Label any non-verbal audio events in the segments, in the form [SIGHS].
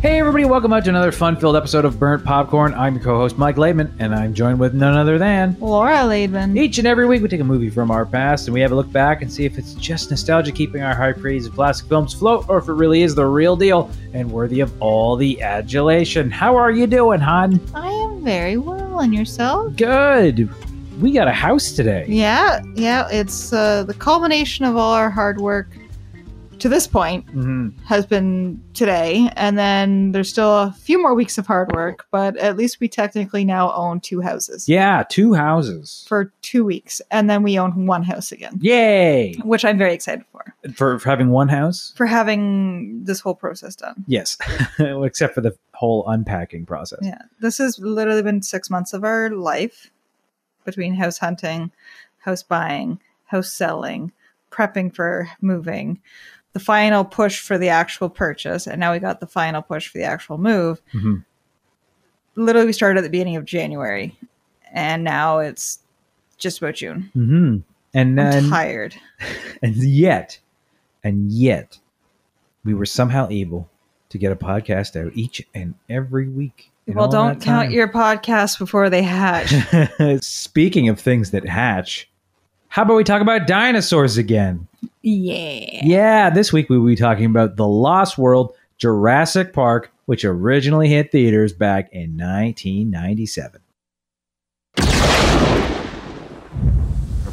Hey, everybody, welcome out to another fun filled episode of Burnt Popcorn. I'm your co host, Mike Laidman, and I'm joined with none other than. Laura Laidman. Each and every week, we take a movie from our past and we have a look back and see if it's just nostalgia keeping our high praise of classic films float or if it really is the real deal and worthy of all the adulation. How are you doing, hon? I am very well, and yourself? Good. We got a house today. Yeah, yeah. It's uh, the culmination of all our hard work to this point hmm has been today, and then there's still a few more weeks of hard work, but at least we technically now own two houses Yeah, two houses. for two weeks, and then we own one house again, Yay! which I'm very excited for For, for having one house? for having this whole process done. Yes. [LAUGHS] Except for the whole unpacking process. Yeah, this has literally been six months of our life between house hunting, house buying, house selling, prepping for moving, the final push for the actual purchase, and now we got the final push for the actual move. Mhm. Literally, we started at the beginning of January, and now it's just about June. hmm And then. tired. [LAUGHS] And yet, and yet, we were somehow able to get a podcast out each and every week. Well, don't count your podcasts before they hatch. [LAUGHS] Speaking of things that hatch, how about we talk about dinosaurs again? Yeah. Yeah, this week we will be talking about The Lost World Jurassic Park, which originally hit theaters back in 1997. A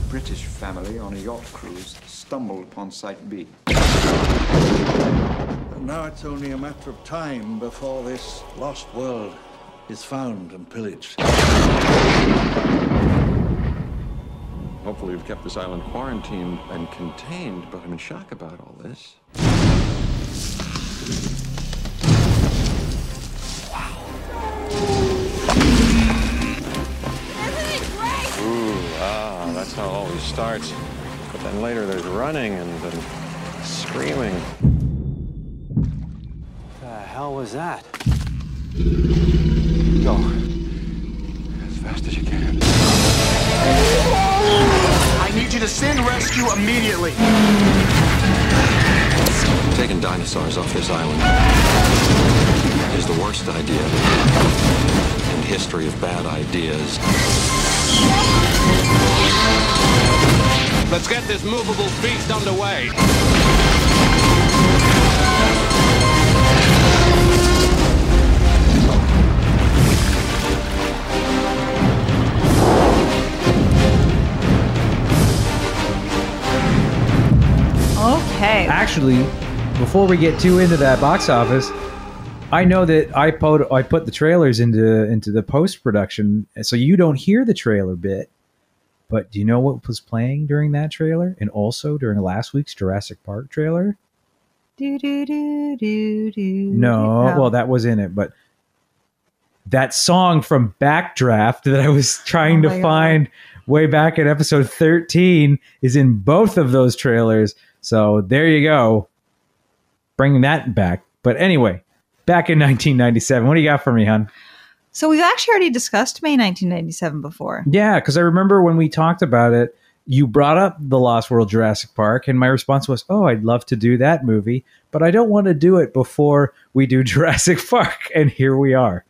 British family on a yacht cruise stumbled upon Site B. And now it's only a matter of time before this lost world is found and pillaged. Hopefully, we've kept this island quarantined and contained, but I'm in shock about all this. Ooh, ah, that's how it always starts. But then later there's running and then screaming. What the hell was that? Send immediately. Taking dinosaurs off this island is the worst idea in the history of bad ideas. Let's get this movable feast underway. Okay. Actually, before we get too into that box office, I know that I put I put the trailers into into the post production, so you don't hear the trailer bit. But do you know what was playing during that trailer, and also during last week's Jurassic Park trailer? Do, do, do, do, do. No, well that was in it, but that song from Backdraft that I was trying Oh to God. find way back in episode 13 is in both of those trailers. So there you go. Bringing that back. But anyway, back in [LAUGHS] 1997. What do you got for me, hon? So we've actually already discussed May 1997 before. Yeah, because I remember when we talked about it, you brought up the Lost World Jurassic Park, and my response was, "Oh, I'd love to do that movie, but I don't want to do it before we do [LAUGHS] Jurassic Park." And here we are.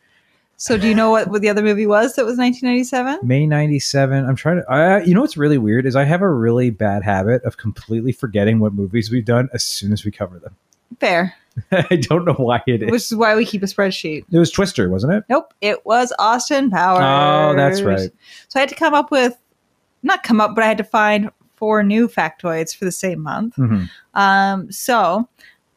So do you know what, what the other movie was that was 1997? May 97. I'm trying to, I, you know what's really weird is I have a really bad habit of completely forgetting what movies we've done as soon as we cover them. Fair. [LAUGHS] I don't know why it is. Which is why we keep a spreadsheet. it was Twister, wasn't it? Nope, it was Austin Powers. Oh, that's right. So I had to come up with, not come up, but I had to find four new factoids for the same month. Mhm. Um, so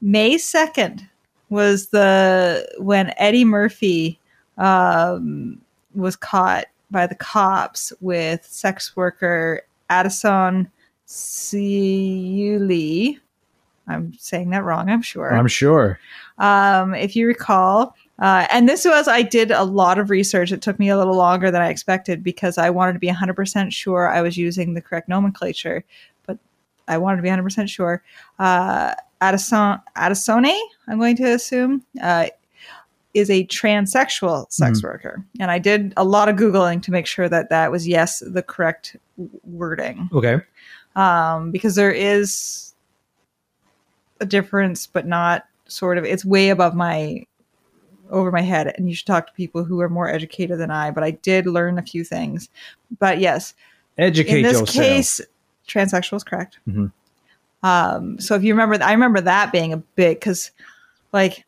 May 2nd was the when Eddie Murphy um, was caught by the cops with sex worker Addison Seiuli. I'm saying that wrong, I'm sure. I'm sure. Um, if you recall, uh, and this was, I did a lot of research. It took me a little longer than I expected because I wanted to be 100% sure I was using the correct nomenclature, but I wanted to be 100% sure. Uh, Addison, Addisone, I'm going to assume, uh, is a transsexual sex worker. And I did a lot of Googling to make sure that that was, yes, the correct wording Okay. um, because there is a difference, but not sort of. It's way above my over my head, and you should talk to people who are more educated than I. But I did learn a few things. But yes, Educate in this yourself. case, transsexual is correct. Mhm. Um, so if you remember, I remember that being a big because, like,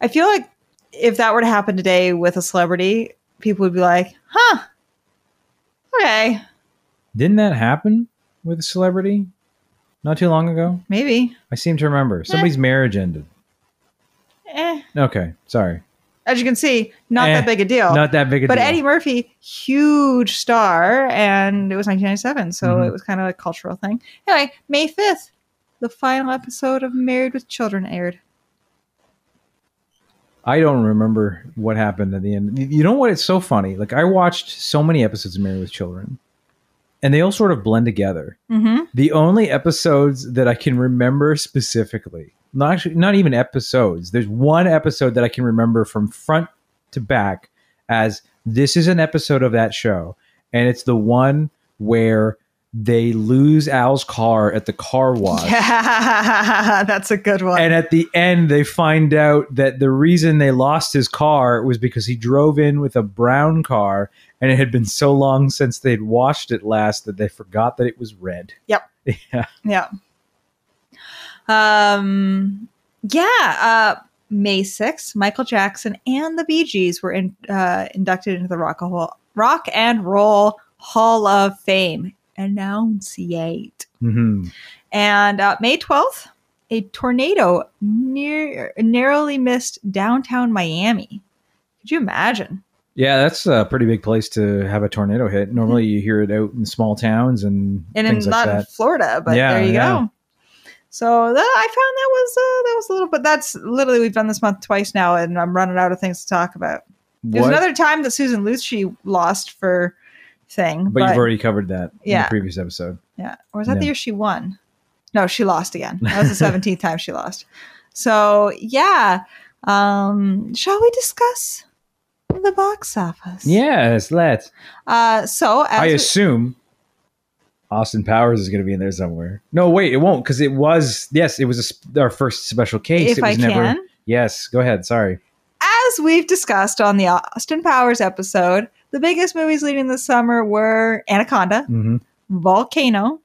I feel like if that were to happen today with a celebrity, people would be like, "Huh, okay, Didn't that happen with a celebrity not too long ago? maybe." I seem to remember somebody's marriage ended. Eh. Okay, sorry, As you can see, not Eh, that big a deal. not that big a but deal. Eddie Murphy, huge star, and it was 1997, so Mhm. it was kind of a cultural thing. Anyway, May 5th, the final episode of Married with Children aired. I don't remember what happened at the end. You- know what? It's so funny. Like I watched so many episodes of Married with Children, and they all sort of blend together. Mm-hmm. The only episodes that I can remember specifically, not actually, not even episodes. There's one episode that I can remember from front to back as this is an episode of that show, and it's the one where they lose Al's car at the car wash. [LAUGHS] Yeah, that's a good one. And at the end, they find out that the reason they lost his car was because he drove in with a brown car, and it had been so long since they'd washed it last that they forgot that it was red. Yep. [LAUGHS] Yeah. Yeah. Um. Yeah. Uh. May 6th, Michael Jackson and the Bee Gees were in, uh, inducted into the Rock, Rock and Roll Hall of Fame. Enunciate. hmm And uh, May 12th, a tornado near narrowly missed downtown Miami. Could you imagine? Yeah, that's a pretty big place to have a tornado hit. Normally, you hear it out in small towns and, And in, things not like in that. Florida, but Yeah, there you yeah. go. So that, I found that was uh, that was a little, but that's literally we've done this month twice now, and I'm running out of things to talk about. There's another time that Susan Lucci lost for thing, but, you've already covered that in Yeah. the previous episode. Yeah. Or was that the year she won? No, she lost again. That was the [LAUGHS] 17th time she lost. So, yeah. Um, shall we discuss the box office? Yes, let's. Uh, so, as I we- assume Austin Powers is going to be in there somewhere. No, wait, it won't because it was yes, it was a, our first special case. if it I was never. can, Yes, go ahead. Sorry. as we've discussed on the Austin Powers episode, the biggest movies leading this summer were Anaconda, hmm Volcano,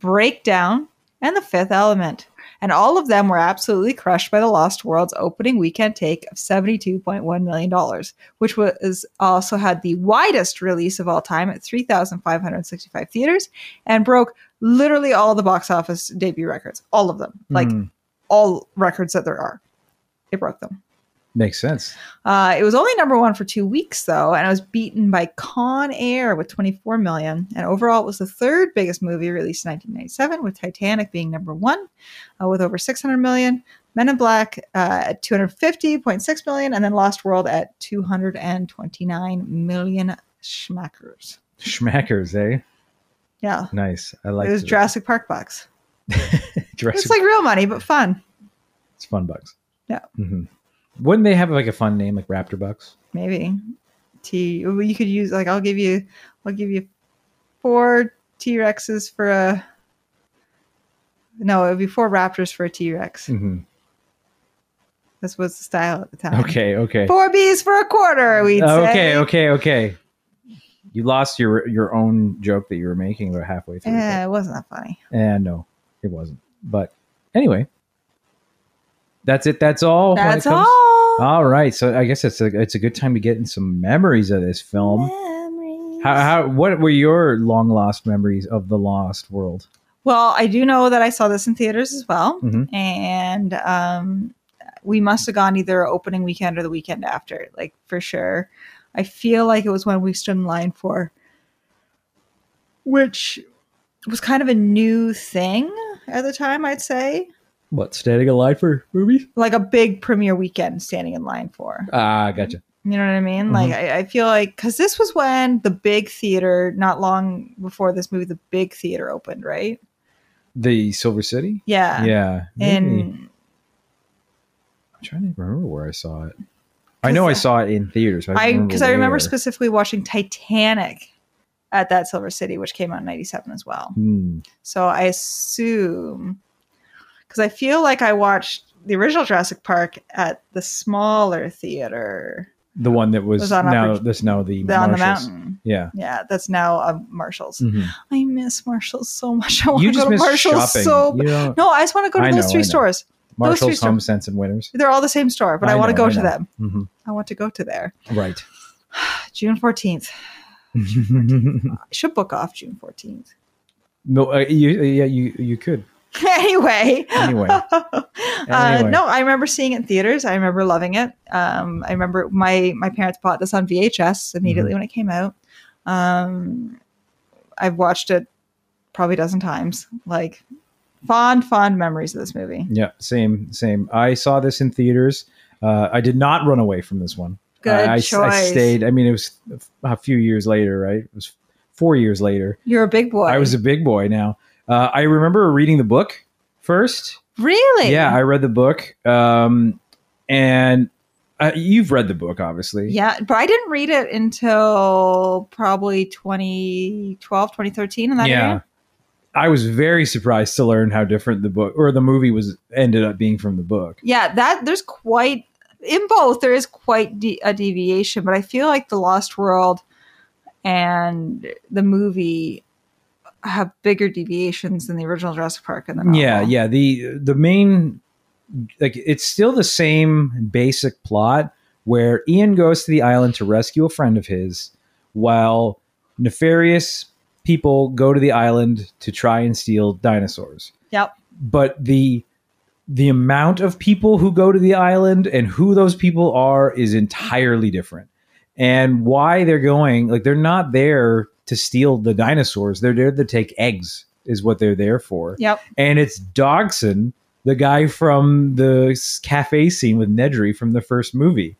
Breakdown, and The Fifth Element. And all of them were absolutely crushed by The Lost World's opening weekend take of $72.1 million, which was also had the widest release of all time at 3,565 theaters and broke literally all the box office debut records. All of them. Like Mhm. all records that there are. It broke them. Makes sense. Uh, it was only number one for two weeks, though, and it was beaten by Con Air with 24 million. And overall, it was the third biggest movie released in 1997, with Titanic being number one uh, with over 600 million, Men in Black uh, at 250.6 million, and then Lost World at 229 million schmackers. Schmackers, eh? Yeah, Nice. I like it was Jurassic Park bucks. [LAUGHS] Jurassic. It's like real money, but fun. it's fun bucks. Yeah. hmm Wouldn't they have like a fun name like Raptor Bucks? maybe T. You could use like I'll give you, I'll give you four T Rexes for a. No, it would be four Raptors for a T Rex. hmm This was the style at the time. Okay. Okay. Four Bs for a quarter. We'd Okay. say. Okay. Okay. You lost your your own joke that you were making about halfway through. Yeah, it wasn't that funny. And no, it wasn't. But anyway, that's it. That's all. That's all. All right. So I guess it's a it's a good time to get in some memories of this film. Memories. How, how what were your long lost memories of the Lost World? Well, I do know that I saw this in theaters as well, Mhm. and um, we must have gone either opening weekend or the weekend after, like for sure. I feel like it was when we stood in line for, which was kind of a new thing at the time. I'd say, What standing in line for movies? like a big premiere weekend standing in line for. Ah, gotcha. You know what I mean? Like I, I feel like because this was when the big theater, not long before this movie, the big theater opened, right? The Silver City. Yeah. Yeah. And I'm trying to remember where I saw it. I know I saw it in theaters. I because I remember specifically watching Titanic at that Silver City, which came out in '97 as well. Hmm. So I assume because I feel like I watched the original Jurassic Park at the smaller theater The one that was, Was on now Upper- this now the, the, on the mountain. Yeah. Yeah, that's now uh, Marshalls. Mhm. I miss Marshalls so much. [LAUGHS] I want to go to Marshalls shopping. so You No, I just want to go to those three stores. Those three Marshalls, stores. Home Sense, and Winners. They're all the same store, but I, I want to go to them. hmm I want to go to there. Right. [SIGHS] June 14th. [LAUGHS] I should book off June 14th. no, uh, you, yeah, you you could. [LAUGHS] anyway. Anyway. [LAUGHS] Uh, Anyway. no, I remember seeing it in theaters. I remember loving it. Um, I remember my my parents bought this on VHS immediately Mm-hmm. when it came out. Um, I've watched it probably a dozen times. Like fond, fond memories of this movie. Yeah, same, same. I saw this in theaters. Uh, I did not run away from this one. Good I, I, I stayed. I mean, it was a few years later, right? It was four years later. You're a big boy. I was a big boy now. Uh, I remember reading the book first. really. Yeah, I read the book. Um, and uh, you've read the book, obviously. Yeah, but I didn't read it until probably 2012, 2013 in that yeah. area. I was very surprised to learn how different the book or the movie was ended up being from the book. Yeah, that there's quite in both there is quite de- a deviation, but I feel like the Lost World and the movie have bigger deviations than the original Jurassic Park and the novel. Yeah, yeah. The the main like it's still the same basic plot where Ian goes to the island to rescue a friend of his while nefarious people go to the island to try and steal dinosaurs. Yep. But the the amount of people who go to the island and who those people are is entirely different. And why they're going, like they're not there to steal the dinosaurs. They're there to take eggs is what they're there for Yep. and it's Dodgson, the guy from the cafe scene with Nedry from the first movie,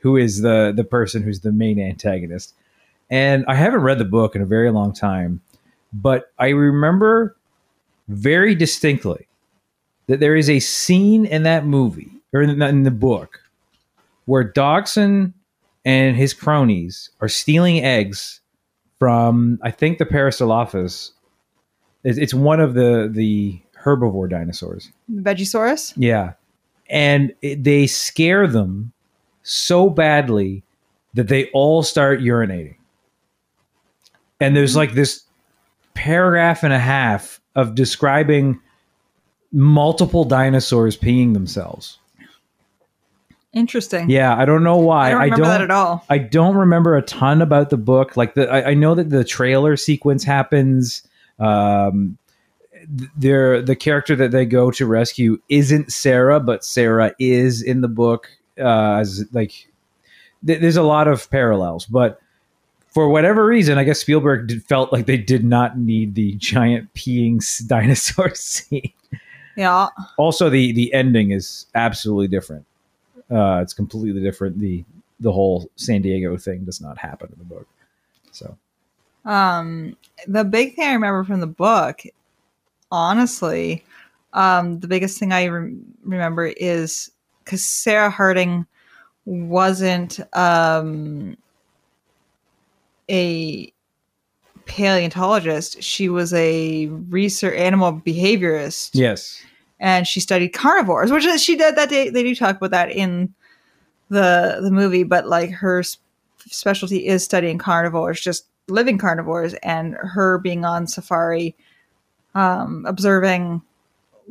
who is the the person who's the main antagonist. And I haven't read the book in a very long time, but I remember very distinctly that there is a scene in that movie or in the, in the book where Dodgson and his cronies are stealing eggs from I think the Parasaurolophus it's, it's one of the the herbivore dinosaurs. The Vegisaurus? Yeah, and it, they scare them so badly that they all start urinating. And there's like this paragraph and a half of describing multiple dinosaurs peeing themselves. Interesting. Yeah, I don't know why. I don't remember that at all. I don't remember a ton about the book. Like the, I, I know that the trailer sequence happens. Um, th- there, the character that they go to rescue isn't Sarah, but Sarah is in the book. Uh, as like, th- there's a lot of parallels, but for whatever reason, I guess Spielberg did, felt like they did not need the giant peeing [LAUGHS] dinosaur [LAUGHS] scene. Yeah. Also, the the ending is absolutely different. Uh, it's completely different. the The whole San Diego thing does not happen in the book. So Um, the big thing I remember from the book, honestly, um, the biggest thing I rem- remember is because Sarah Harding wasn't um, a paleontologist; she was a research animal behaviorist yes, and she studied carnivores, which she did that. They, they do talk about that in the the movie, but like her s- specialty is studying carnivores, just living carnivores, and her being on safari, um, observing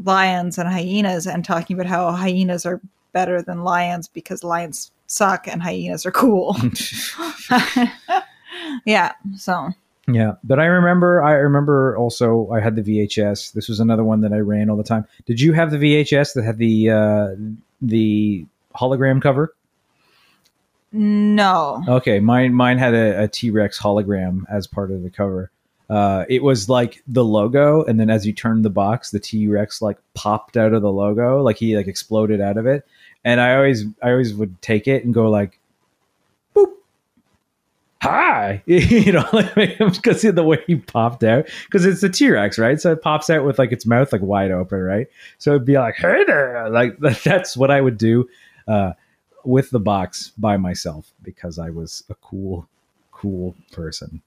lions and hyenas, and talking about how hyenas are better than lions because lions suck and hyenas are cool. [LAUGHS] [LAUGHS] yeah, so yeah. But I remember. I remember also. I had the VHS. This was another one that I ran all the time. Did you have the VHS that had the uh, the hologram cover? no, Okay, mine mine had a, a T Rex hologram as part of the cover. Uh, it was like the logo, and then as you turned the box, the T Rex like popped out of the logo, like he like exploded out of it. And I always I always would take it and go like, hi, [LAUGHS] you know, [LAUGHS] like because the way he popped out, because it's a T Rex, right? So it pops out with like its mouth like wide open, right? So it'd be like, hey there, like [LAUGHS] that's what I would do. Uh, with the box by myself because I was a cool, cool person.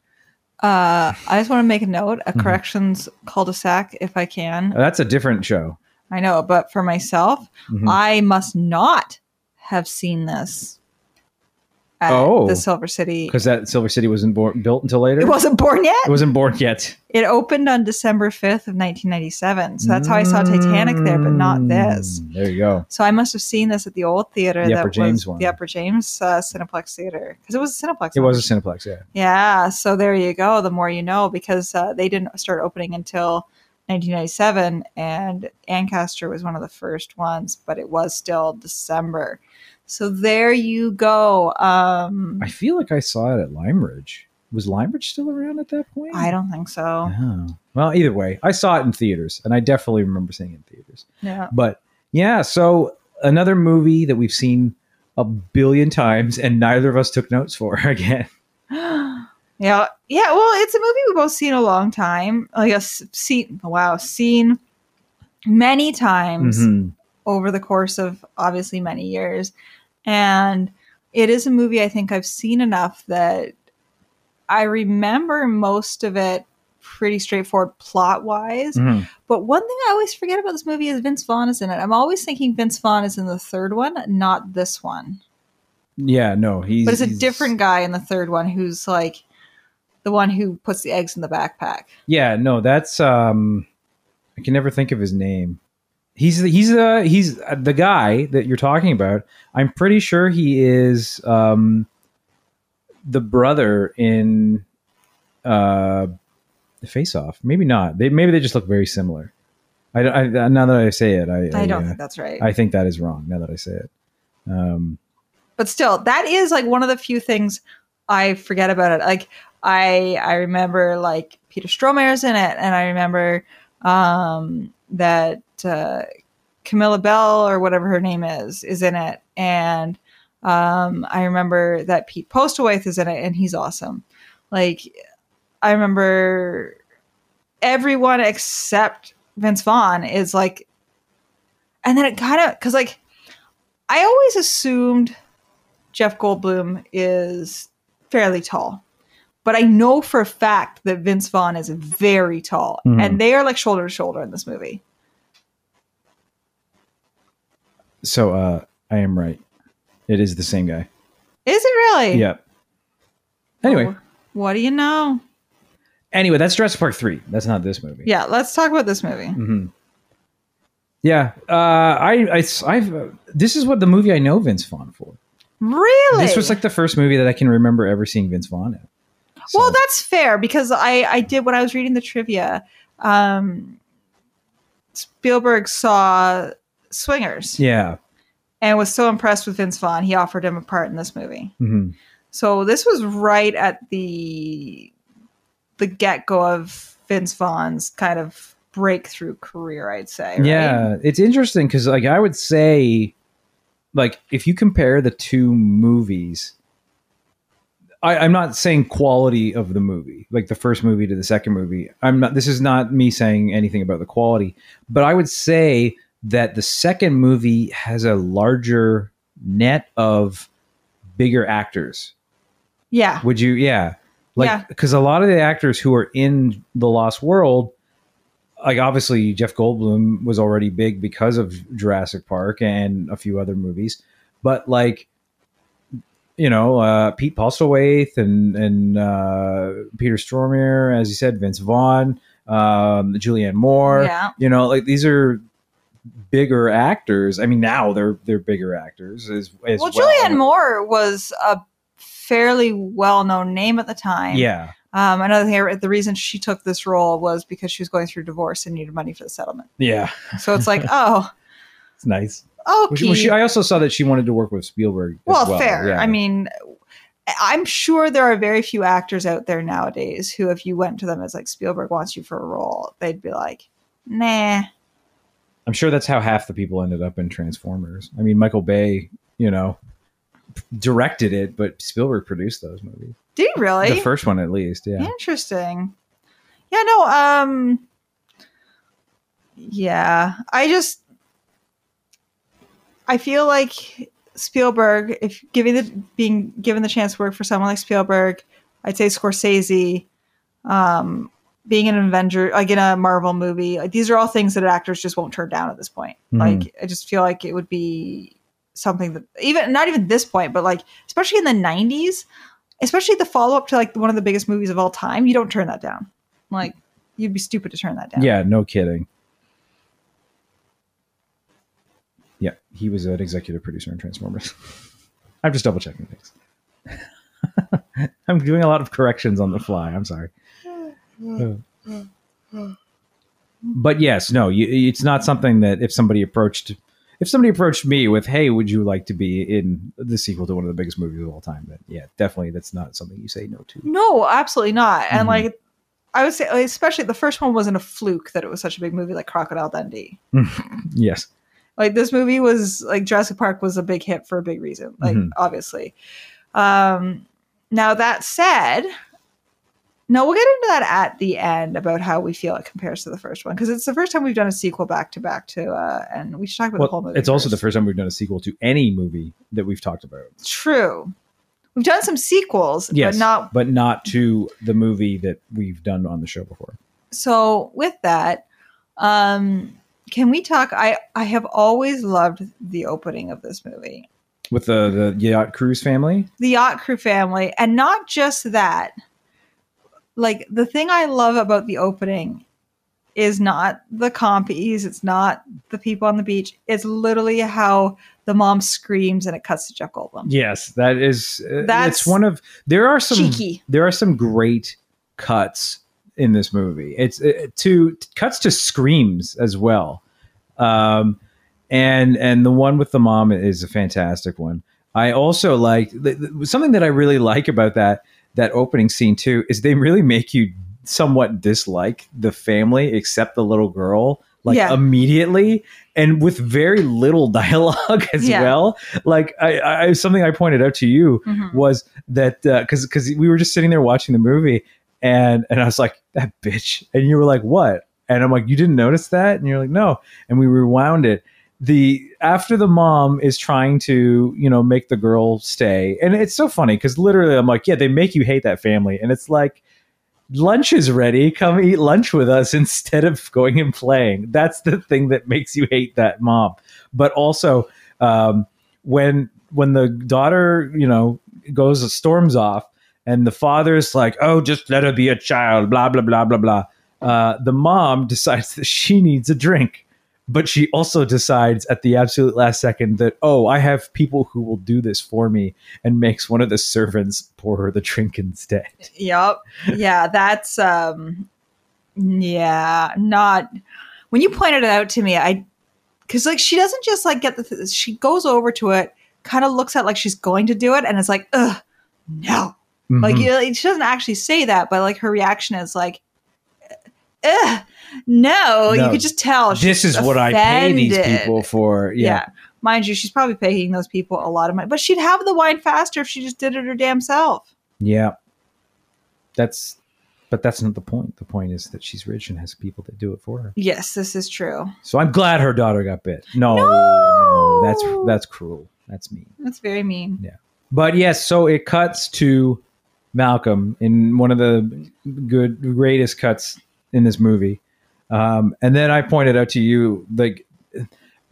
Uh, I just want to make a note, Mm-hmm. a corrections cul-de-sac, if I can. That's a different show. I know, but for myself, Mhm. I must not have seen this Oh. the Silver City. Because that Silver City wasn't born, built until later. It wasn't born yet. It wasn't born yet. It opened on December 5th of 1997. So that's how I saw Titanic there, but not this. Mm, There you go. So I must have seen this at the old theater. The that Upper James was one. The Upper James uh, Cineplex Theater. Because it was a Cineplex. It one. was a Cineplex, yeah. Yeah. So there you go. The more you know, because uh, they didn't start opening until 1997, and Ancaster was one of the first ones, but it was still December. So there you go. Um, I feel like I saw it at Lime Ridge. Was Lime Ridge still around at that point? I don't think so. Oh. Well, either way, I saw it in theaters, and I definitely remember seeing it in theaters. Yeah. But yeah, so another movie that we've seen a billion times, and neither of us took notes for [LAUGHS] again. [GASPS] Yeah, yeah. Well, it's a movie we've both seen a long time. Like a seen, wow, seen many times Mhm. over the course of obviously many years, and it is a movie I think I've seen enough that I remember most of it pretty straightforward plot wise. Mhm. But one thing I always forget about this movie is Vince Vaughn is in it. I'm always thinking Vince Vaughn is in the third one, not this one. Yeah, no, he's. But it's a he's- different guy in the third one who's like the one who puts the eggs in the backpack. Yeah, no, that's. um I can never think of his name. He's the, he's the he's the guy that you're talking about. I'm pretty sure he is um the brother in uh Face Off. Maybe not. They maybe they just look very similar. I, I now that I say it, I I don't uh, think that's right. I think that is wrong. Now that I say it, um, but still, that is like one of the few things I forget about it. Like I I remember like Peter Stormare's in it, and I remember um, that uh, Camilla Belle or whatever her name is is in it, and um, I remember that Pete Postlethwaite is in it, and he's awesome. Like I remember everyone except Vince Vaughn is like, and then it kind of because like I always assumed Jeff Goldblum is fairly tall. But I know for a fact that Vince Vaughn is very tall. Mhm. And they are like shoulder to shoulder in this movie. So uh, I am right. It is the same guy. Is it really? Yep. Anyway, Oh, what do you know? anyway, that's Jurassic Park three. That's not this movie. Yeah, let's talk about this movie. hmm Yeah, uh, I, I, I've. Uh, this is what the movie I know Vince Vaughn for. Really? This was like the first movie that I can remember ever seeing Vince Vaughn in. So- Well, that's fair because I I did when I was reading the trivia. Um, Spielberg saw Swingers yeah. and was so impressed with Vince Vaughn, he offered him a part in this movie. hmm So this was right at the the get go of Vince Vaughn's kind of breakthrough career, I'd say. right? Yeah, it's interesting because like I would say, like if you compare the two movies, I, I'm not saying quality of the movie, like the first movie to the second movie. I'm not. This is not me saying anything about the quality, but I would say that the second movie has a larger net of bigger actors. Yeah. Would you? Yeah. Like, Yeah. because a lot of the actors who are in the Lost World, like obviously Jeff Goldblum was already big because of Jurassic Park and a few other movies, but like, you know, uh, Pete Postlethwaite and and uh, Peter Stormare, as you said, Vince Vaughn, um, Julianne Moore. Yeah. You know, like these are bigger actors. I mean, now they're they're bigger actors as, as Well, well. Julianne Moore was a fairly well known name at the time. Yeah. Um, another thing, the reason she took this role was because she was going through divorce and needed money for the settlement. Yeah. So it's like, [LAUGHS] oh, It's nice. okay. Well, she, I also saw that she wanted to work with Spielberg. as well, well, fair. yeah. I mean, I'm sure there are very few actors out there nowadays who, if you went to them as like Spielberg wants you for a role, they'd be like, nah. I'm sure that's how half the people ended up in Transformers. I mean, Michael Bay, you know, directed it, but Spielberg produced those movies. Did he really? The first one, at least. Yeah. Interesting. Yeah, no, um yeah, I just I feel like Spielberg, if giving the being given the chance to work for someone like Spielberg, I'd say Scorsese, um, being an Avenger, like in a Marvel movie, like these are all things that actors just won't turn down at this point. Mhm. Like I just feel like it would be something that even not even this point, but like especially in the '90s, especially the follow up to like one of the biggest movies of all time, you don't turn that down. Like you'd be stupid to turn that down. Yeah, no kidding. Yeah, he was an executive producer in Transformers. [LAUGHS] I'm just double checking things. [LAUGHS] I'm doing a lot of corrections on the fly. I'm sorry. But yes, no, you, it's not something that if somebody approached, if somebody approached me with, "Hey, would you like to be in the sequel to one of the biggest movies of all time?" Then yeah, definitely, that's not something you say no to. No, absolutely not. And Mhm. like, I would say, especially the first one wasn't a fluke that it was such a big movie like Crocodile Dundee. [LAUGHS] Yes, Like this movie was like Jurassic Park was a big hit for a big reason, like Mhm. obviously. Um, now that said, no, we'll get into that at the end about how we feel it compares to the first one because it's the first time we've done a sequel back to back to, uh, and we should talk about the whole movie. it's also the first. first time we've done a sequel to any movie that we've talked about. true. We've done some sequels, Yes, but not but not to the movie that we've done on the show before. so with that um can we talk i i have always loved the opening of this movie With the the yacht cruise family, the yacht crew family and not just that like the thing i love about the opening is not the compies it's not the people on the beach it's literally how the mom screams and it cuts to jeff goldblum yes, that is uh, That's that's one of there are some cheeky. there are some great cuts in this movie. It's uh, to cuts to screams as well, um, and and the one with the mom is a fantastic one. I also like th- th- something that I really like about that that opening scene too is they really make you somewhat dislike the family except the little girl like Yeah. immediately and with very little [LAUGHS] dialogue as Yeah. well like I, I something i pointed out to you Mhm. was that because because we were just sitting there watching the movie and and I was like that bitch and you were like what and I'm like you didn't notice that and you're like no and we rewound it the after the mom is trying to you know make the girl stay and it's so funny because literally I'm like yeah they make you hate that family and it's like lunch is ready come eat lunch with us [LAUGHS] instead of going and playing. That's the thing that makes you hate that mom. But also um, when when the daughter you know goes storms off and the father's like oh just let her be a child blah blah blah blah blah uh, the mom [LAUGHS] decides that she needs a drink but she also decides at the absolute last second that oh i have people who will do this for me and makes one of the servants pour her the drink instead Yep. Yeah, that's um yeah, not when you pointed it out to me, I cuz like she doesn't just like get the th- she goes over to it, kind of looks at like she's going to do it and it's like, "Ugh, no." Like Mhm. you know, she doesn't actually say that, but like her reaction is like, "Ugh, no." You could just tell this is what i pay these people for Yeah. yeah, Mind you, she's probably paying those people a lot of money, but she'd have the wine faster if she just did it her damn self. yeah. that's but that's not the point the point is that she's rich and has people that do it for her Yes, this is true. so i'm glad her daughter got bit no No! no that's that's cruel that's mean That's very mean. Yeah. But yes, so it cuts to Malcolm in one of the good greatest cuts in this movie. Um, and then I pointed out to you like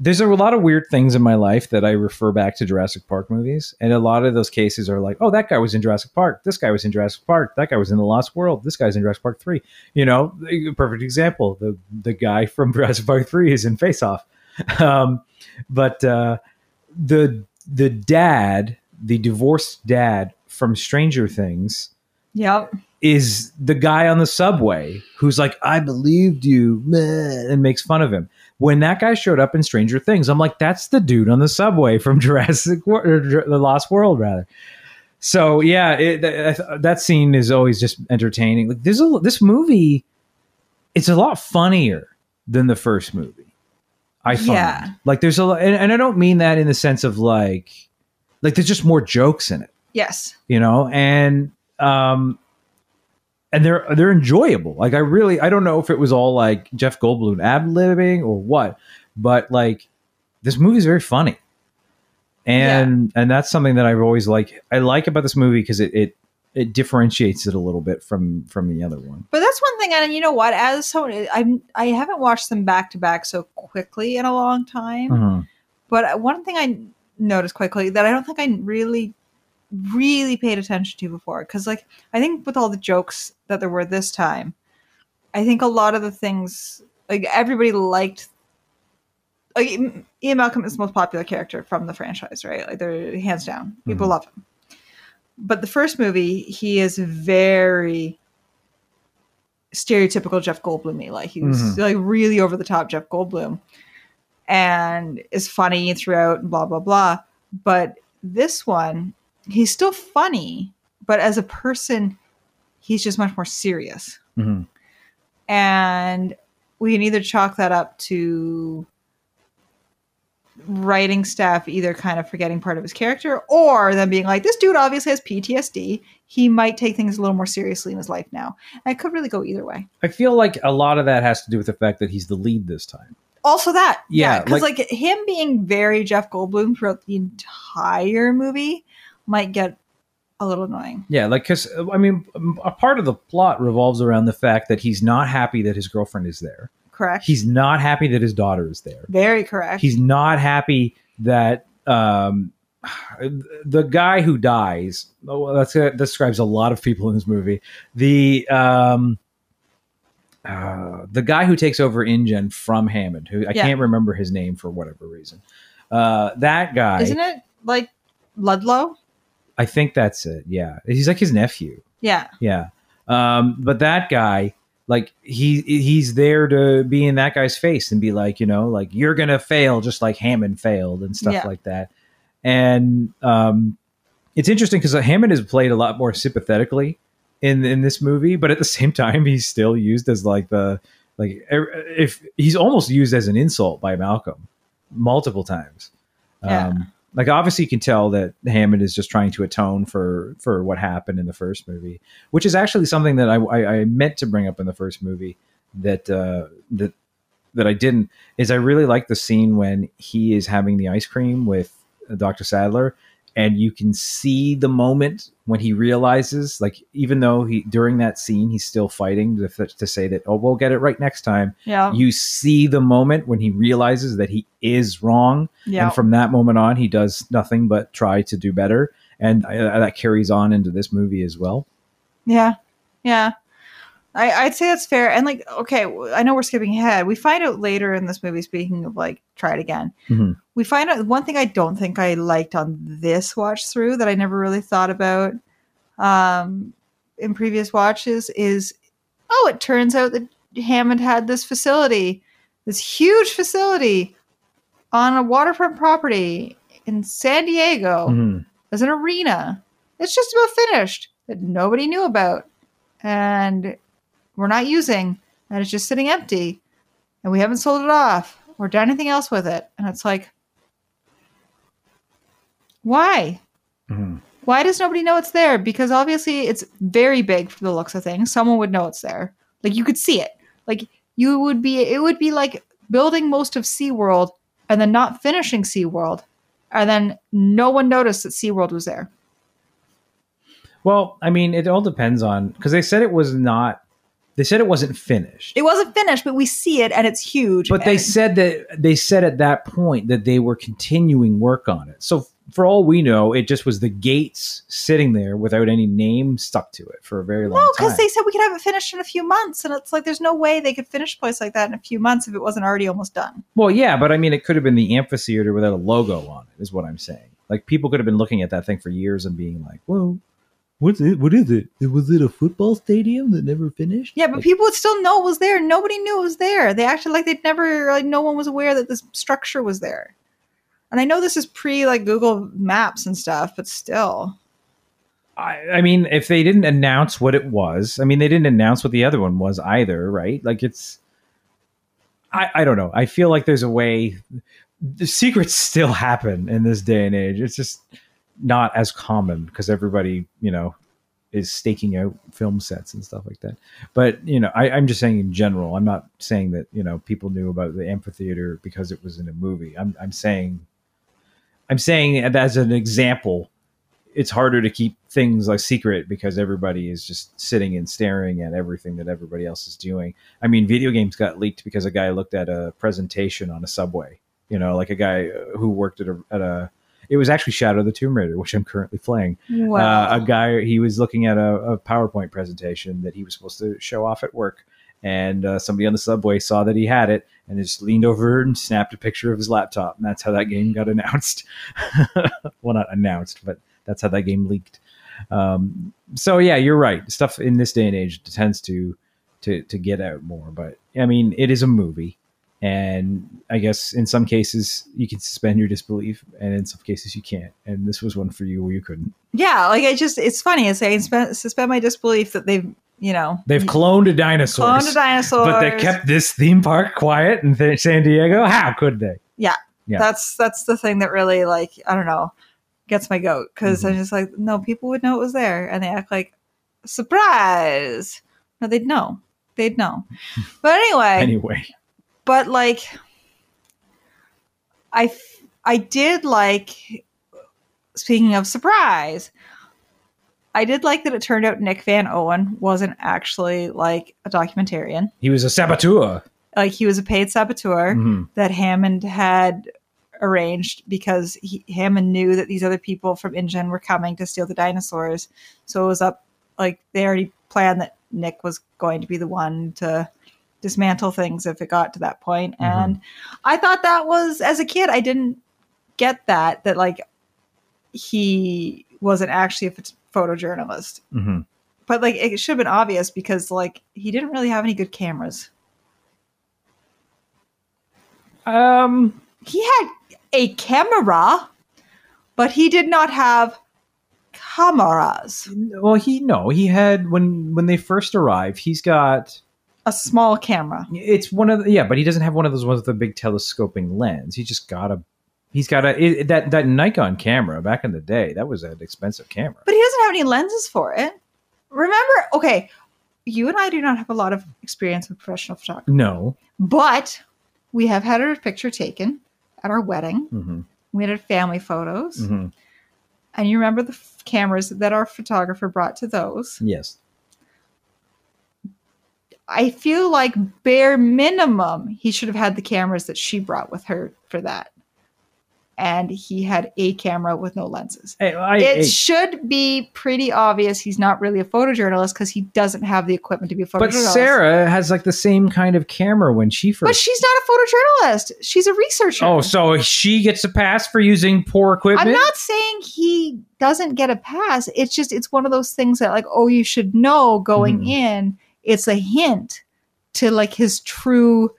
there's a lot of weird things in my life that I refer back to Jurassic Park movies, and a lot of those cases are like, oh, that guy was in Jurassic Park, this guy was in Jurassic Park, that guy was in The Lost World, this guy's in Jurassic Park Three. You know, perfect example. The the guy from [LAUGHS] Jurassic Park Three is in Face Off. [LAUGHS] Um, but uh, the the dad, the divorced dad from Stranger Things, Yep. Is the guy on the subway who's like, "I believed you," and makes fun of him. When that guy showed up in Stranger Things, I'm like, "That's the dude on the subway from [LAUGHS] Jurassic World, or the Lost World, rather." So yeah, it, that, that scene is always just entertaining. Like, there's a this movie, it's a lot funnier than the first movie. I find Yeah. like there's a lot, and, and I don't mean that in the sense of like, like there's just more jokes in it Yes. you know and um and they're they're enjoyable like i really i don't know if it was all like jeff goldblum ad-libbing or what but like this movie is very funny and and that's something that i've always like i like about this movie because it, it it differentiates it a little bit from from the other one. But that's one thing, and you know what? As someone, I'm I haven't watched them back to back so quickly in a long time. Mhm. But one thing I noticed quickly that I don't think I really, really paid attention to before, because like I think with all the jokes that there were this time, I think a lot of the things like everybody liked. Like Ian Malcolm is the most popular character from the franchise, right? Like they're hands down, people Mhm. love him. But the first movie, he is very stereotypical Jeff Goldblum like he's Mhm. like really over the top Jeff Goldblum and is funny throughout and blah blah blah. But this one, he's still funny, but as a person, he's just much more serious. Mhm. And we can either chalk that up to writing staff either kind of forgetting part of his character or them being like, this dude obviously has PTSD. He might take things a little more seriously in his life now. And it could really go either way. I feel like a lot of that has to do with the fact that he's the lead this time. Also, that Yeah, because like- like, him being very Jeff Goldblum throughout the entire movie might get a little annoying. Yeah, like because I mean, a part of the plot revolves around the fact that he's not happy that his girlfriend is there. Correct. He's not happy that his daughter is there. very correct. He's not happy that um, the guy who dies. Oh, well, that's that describes a lot of people in this movie. The um, uh, the guy who takes over InGen from Hammond, who I Yeah. can't remember his name for whatever reason. Uh, that guy, Isn't it like Ludlow? I think that's it. Yeah, he's like his nephew. Yeah. Yeah. Um, but that guy, like he he's there to be in that guy's face and be like, you know, like you're gonna fail just like Hammond failed and stuff Yeah. like that. And um, it's interesting because Hammond is played a lot more sympathetically in in this movie, but at the [LAUGHS] same time, he's still used as like the like er- if he's almost used as an insult by Malcolm multiple times. Yeah. Um, like obviously you can tell that Hammond is just trying to atone for for what happened in the first movie, which is actually something that I, I, I meant to bring up in the first movie that uh, that that I didn't is I really like the scene when he is having the ice cream with Dr. Sadler and you can see the moment when he realizes like even though he during that scene he's still fighting to, to say that oh we'll get it right next time Yeah. you see the moment when he realizes that he is wrong yeah. and from that moment on he does nothing but try to do better and uh, that carries on into this movie as well Yeah, yeah. I, I'd say that's fair. And like, okay, I know we're skipping ahead. We find out later in this movie. Speaking of like, try it again. Mhm. We find out one thing I don't think I liked on this watch through that I never really thought about um, in previous watches is, oh, it turns out that Hammond had this facility, this huge facility on a waterfront property in San Diego Mhm. as an arena. It's just about finished that nobody knew about. And we're not using. And it's just sitting empty. And we haven't sold it off or done anything else with it. And it's like, why? Mhm. Why does nobody know it's there? Because obviously it's very big for the looks of things. Someone would know it's there. Like you could see it. Like you would be it would be like building most of SeaWorld and then not finishing SeaWorld. And then no one noticed that SeaWorld was there. well i mean it all depends on because they said it was not they said it wasn't finished It wasn't finished, but we see it and it's huge. but they said that they said at that point that they were continuing work on it so for all we know it just was the gates sitting there without any name stuck to it for a very long No, time No, because they said we could have it finished in a few months, and it's like there's no way they could finish a place like that in a few months if it wasn't already almost done. Well, yeah, but I mean, it could have been the amphitheater without a logo on it. Is what I'm saying. Like people could have been looking at that thing for years and being like, "Whoa, what's it? What is it? Was it a football stadium that never finished?" Yeah, but Like, people would still know it was there. Nobody knew it was there. They acted like they'd never, like no one was aware that this structure was there. And I know this is pre like Google Maps and stuff, but still, I, I mean, if they didn't announce what it was, I mean, they didn't announce what the other one was either, right? Like it's, I, I don't know. I feel like there's a way. The secrets still happen in this day and age. It's just not as common because everybody, you know, is staking out film sets and stuff like that. But you know, I, I'm just saying in general. I'm not saying that you know people knew about the amphitheater because it was in a movie. I'm I'm saying, I'm saying as an example it's harder to keep things like secret because everybody is just sitting and staring at everything that everybody else is doing. I mean, video games got leaked because a guy looked at a presentation on a subway. You know, like a guy who worked at a at a. It was actually Shadow of the Tomb Raider, which I'm currently playing. Wow. Uh, a guy he was looking at a, a PowerPoint presentation that he was supposed to show off at work, and uh, somebody on the subway saw that he had it and just leaned over and snapped a picture of his laptop, and that's how that game got announced. [LAUGHS] well, not announced, but that's how that game leaked. Um, so yeah, you're right. Stuff in this day and age tends to to to get out more, but I mean, it is a movie. And I guess in some cases you can suspend your disbelief, and in some cases you can't. And this was one for you where you couldn't. yeah, like I just it's funny. It's I suspend, suspend my disbelief that they've you know They've cloned a dinosaur, cloned a dinosaur, but they kept this theme park quiet in th- San Diego. How could they? yeah, Yeah. That's that's the thing that really like I don't know gets my goat because Mm-hmm. I'm just like no people would know it was there and they act like surprise. No, they'd know. They'd know. [LAUGHS] But anyway, Anyway, but like I I did like speaking of surprise I did like that it turned out Nick Van Owen wasn't actually like a documentarian. he was a saboteur. Like he was a paid saboteur Mhm. that Hammond had arranged because he, Hammond knew that these other people from InGen were coming to steal the dinosaurs. So it was up like they already planned that Nick was going to be the one to dismantle things if it got to that point. And I thought that was as a kid I didn't get that that like he wasn't actually a phot- photojournalist. Mhm. But like it should have been obvious because like he didn't really have any good cameras. Um, he had a camera, but he did not have cameras. well, he no, he had when when they first arrive, he's got A small camera. it's one of the, yeah, but he doesn't have one of those ones with the big telescoping lens. He just got a he's got a it, that that Nikon camera back in the day. That was an expensive camera. But he doesn't have any lenses for it. Remember, okay, you and I do not have a lot of experience with professional photography, No. but we have had our picture taken at our wedding. hmm We had our family photos. hmm And you remember the f- cameras that our photographer brought to those? Yes. I feel like bare minimum he should have had the cameras that she brought with her for that. And he had a camera with no lenses. Hey, I, it should be pretty obvious he's not really a photojournalist because he doesn't have the equipment to be a photojournalist. but Sarah has like the same kind of camera when she first. But she's not a photojournalist. She's a researcher. oh, so she gets a pass for using poor equipment. I'm not saying he doesn't get a pass. It's just it's one of those things that like, oh, you should know going Mhm. in. It's a hint to like his true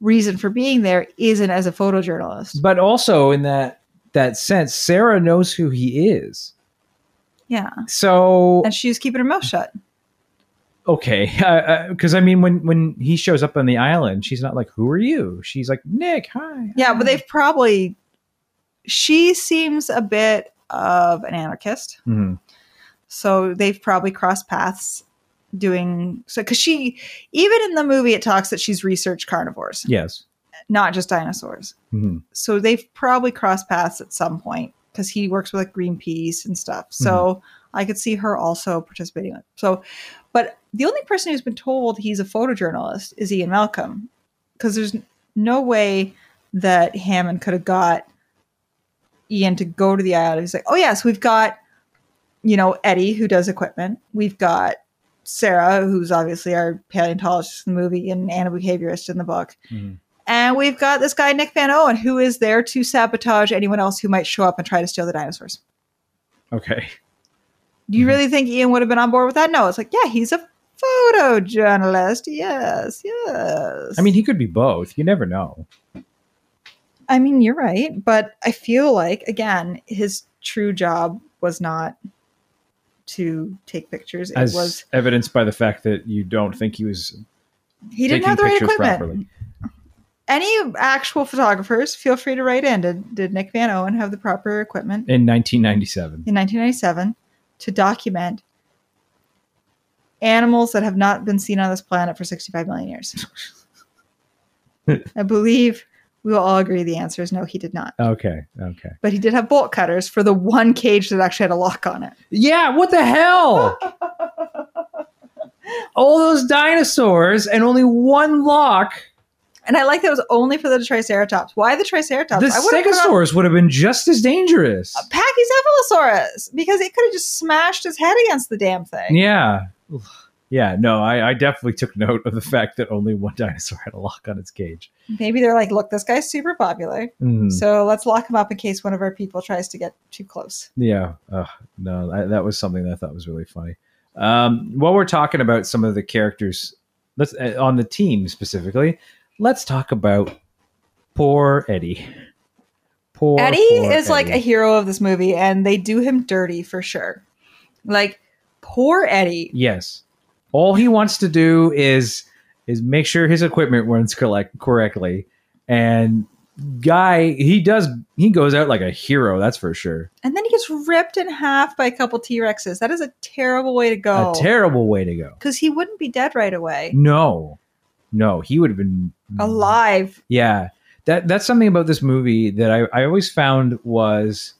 reason for being there isn't as a photojournalist. But also in that that sense, Sarah knows who he is. Yeah. So And she's keeping her mouth shut. okay, [LAUGHS] because I mean, when when he shows up on the island, she's not like, "Who are you?" She's like, "Nick, hi." Yeah, but they've probably she seems a bit of an anarchist. hmm So they've probably crossed paths doing so because she even in the movie it talks that she's researched carnivores, Yes. not just dinosaurs. hmm so they've probably crossed paths at some point because he works with like Greenpeace and stuff. So I could see her also participating. So, but the only person who's been told he's a photojournalist is Ian Malcolm because there's no way that Hammond could have got Ian to go to the island. He's like, oh yes, we've got you know Eddie who does equipment. We've got Sarah who's obviously our paleontologist in the movie and animal behaviorist in the book. Mhm. And we've got this guy, Nick Van Owen, who is there to sabotage anyone else who might show up and try to steal the dinosaurs. Okay. Do you Mhm. really think Ian would have been on board with that? No, it's like, yeah, he's a photojournalist. Yes, yes. I mean, he could be both. You never know. I mean, you're right, but I feel like again, his true job was not to take pictures. It As was evidenced by the fact that you don't think he was he didn't have the right equipment. properly. Any actual photographers, feel free to write in. Did, did Nick Van Owen have the proper equipment? In 1997. in 1997 to document animals that have not been seen on this planet for 65 million years. [LAUGHS] I believe We will all agree the answer is no, he did not. Okay, okay. But he did have bolt cutters for the one cage that actually had a lock on it. Yeah, what the hell? [LAUGHS] All those dinosaurs and only one lock. And I like that it was only for the Triceratops. Why the Triceratops? The I would've on Stegosaurus would have been just as dangerous. Pachycephalosaurus because it could have just smashed his head against the damn thing. Yeah. Yeah, no, I, I definitely took note of the fact that only one dinosaur had a lock on its cage. Maybe they're like, look, this guy's super popular. Mhm. So let's lock him up in case one of our people tries to get too close. Yeah. Ugh, no, I, that was something that I thought was really funny. Um, while we're talking about some of the characters, let's uh, on the team specifically. Let's talk about poor Eddie. Poor Eddie poor is like a hero of this movie, and they do him dirty for sure. Like, poor Eddie. yes. All he wants to do is is make sure his equipment runs collect correctly, and guy he does he goes out like a hero. That's for sure. And then he gets ripped in half by a couple T Rexes. That is a terrible way to go. A terrible way to go. Because he wouldn't be dead right away. No, no, he would have been Alive. Yeah, that that's something about this movie that I, I always found was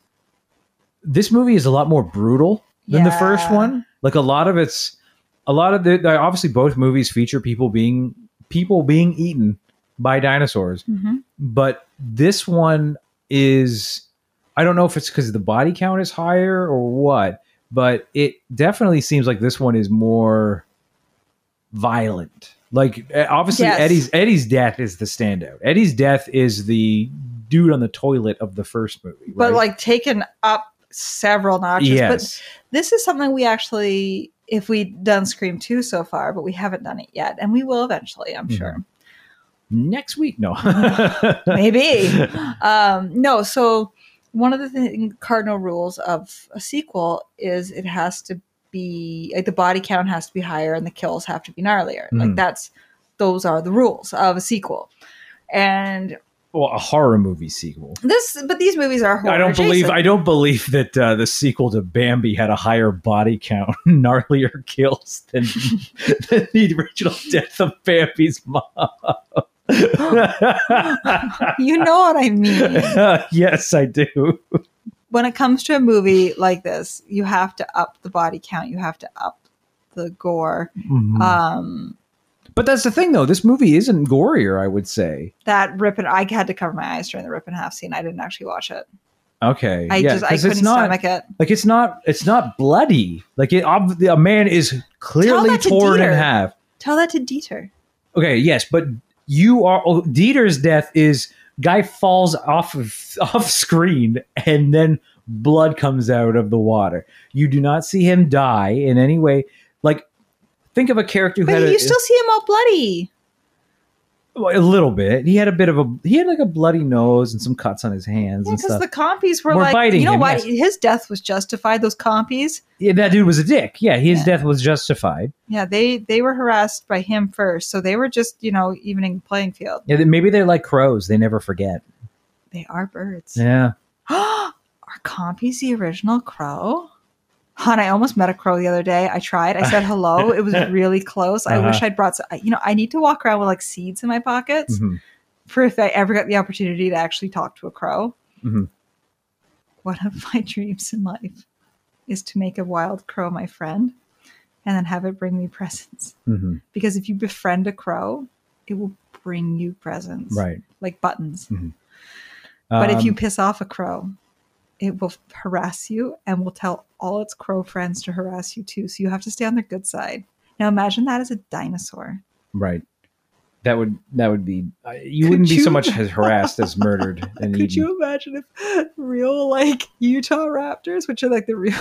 this movie is a lot more brutal than the first one. Like a lot of it's a lot of the the- obviously both movies feature people being people being eaten by dinosaurs, Mhm. but this one is I don't know if it's because the body count is higher or what, but it definitely seems like this one is more violent. Like eh, obviously Yes. Eddie's Eddie's death is the standout. Eddie's death is the dude on the toilet of the first movie. But like taken up several notches. But this is something we actually, if we'd done Scream 2 so far, but we haven't done it yet. And we will eventually, I'm Mhm. sure. next week. No, [LAUGHS] Maybe. [LAUGHS] um, no, so one of the thing, cardinal rules of a sequel is it has to be like the body count has to be higher and the kills have to be gnarlier. Like Mhm. that's those are the rules of a sequel. And well, a horror movie sequel. this, but these movies are horror. I don't believe adjacent. I don't believe that uh, the sequel to Bambi had a higher body count, [LAUGHS] gnarlier kills than, [LAUGHS] than the original death of Bambi's mom. You know what I mean. [LAUGHS] yes, I do. when it comes to a movie like this, you have to up the body count. You have to up the gore. Mhm. Um, but that's the thing, though. This movie isn't gorier. I would say. that rip and I had to cover my eyes during the rip and half scene. I didn't actually watch it. Okay, I yeah, just I couldn't it's not stomach it. like it's not it's not bloody. Like it, ob- a man is clearly that to torn in half. Tell that to Dieter. Okay, yes, but you are oh, Dieter's death is guy falls off of [LAUGHS] off screen and then blood comes out of the water. You do not see him die in any way. Think of a character who But had you a, still see him all bloody. a little bit. He had a bit of a he had like a bloody nose and some cuts on his hands Yeah, because the compies were We're like, biting you know him, what? yes. His death was justified. Those compies, yeah, that dude was a dick. Yeah, his Yeah. death was justified. yeah, they they were harassed by him first, so they were just you know evening the playing field. Yeah, maybe they're like crows. They never forget. They are birds. Yeah. [GASPS] are compies the original crow? Hon, I almost met a crow the other day. I tried. I said hello. It was [LAUGHS] really close. I wish Uh-huh. I'd brought. Some, you know, I need to walk around with like seeds in my pockets Mhm. for if I ever get the opportunity to actually talk to a crow. Mhm. One of my [LAUGHS] dreams in life is to make a wild crow my friend, and then have it bring me presents. Mhm. Because if you befriend a crow, it will bring you presents, Right. like buttons. But if you Um, piss off a crow, it will harass you and will tell all its crow friends to harass you too. So you have to stay on their good side. Now imagine that as a dinosaur. Right. That would that would be uh, you Could wouldn't be you- so much as harassed as murdered [LAUGHS] Could eaten. you imagine if real like Utah raptors, which are like the real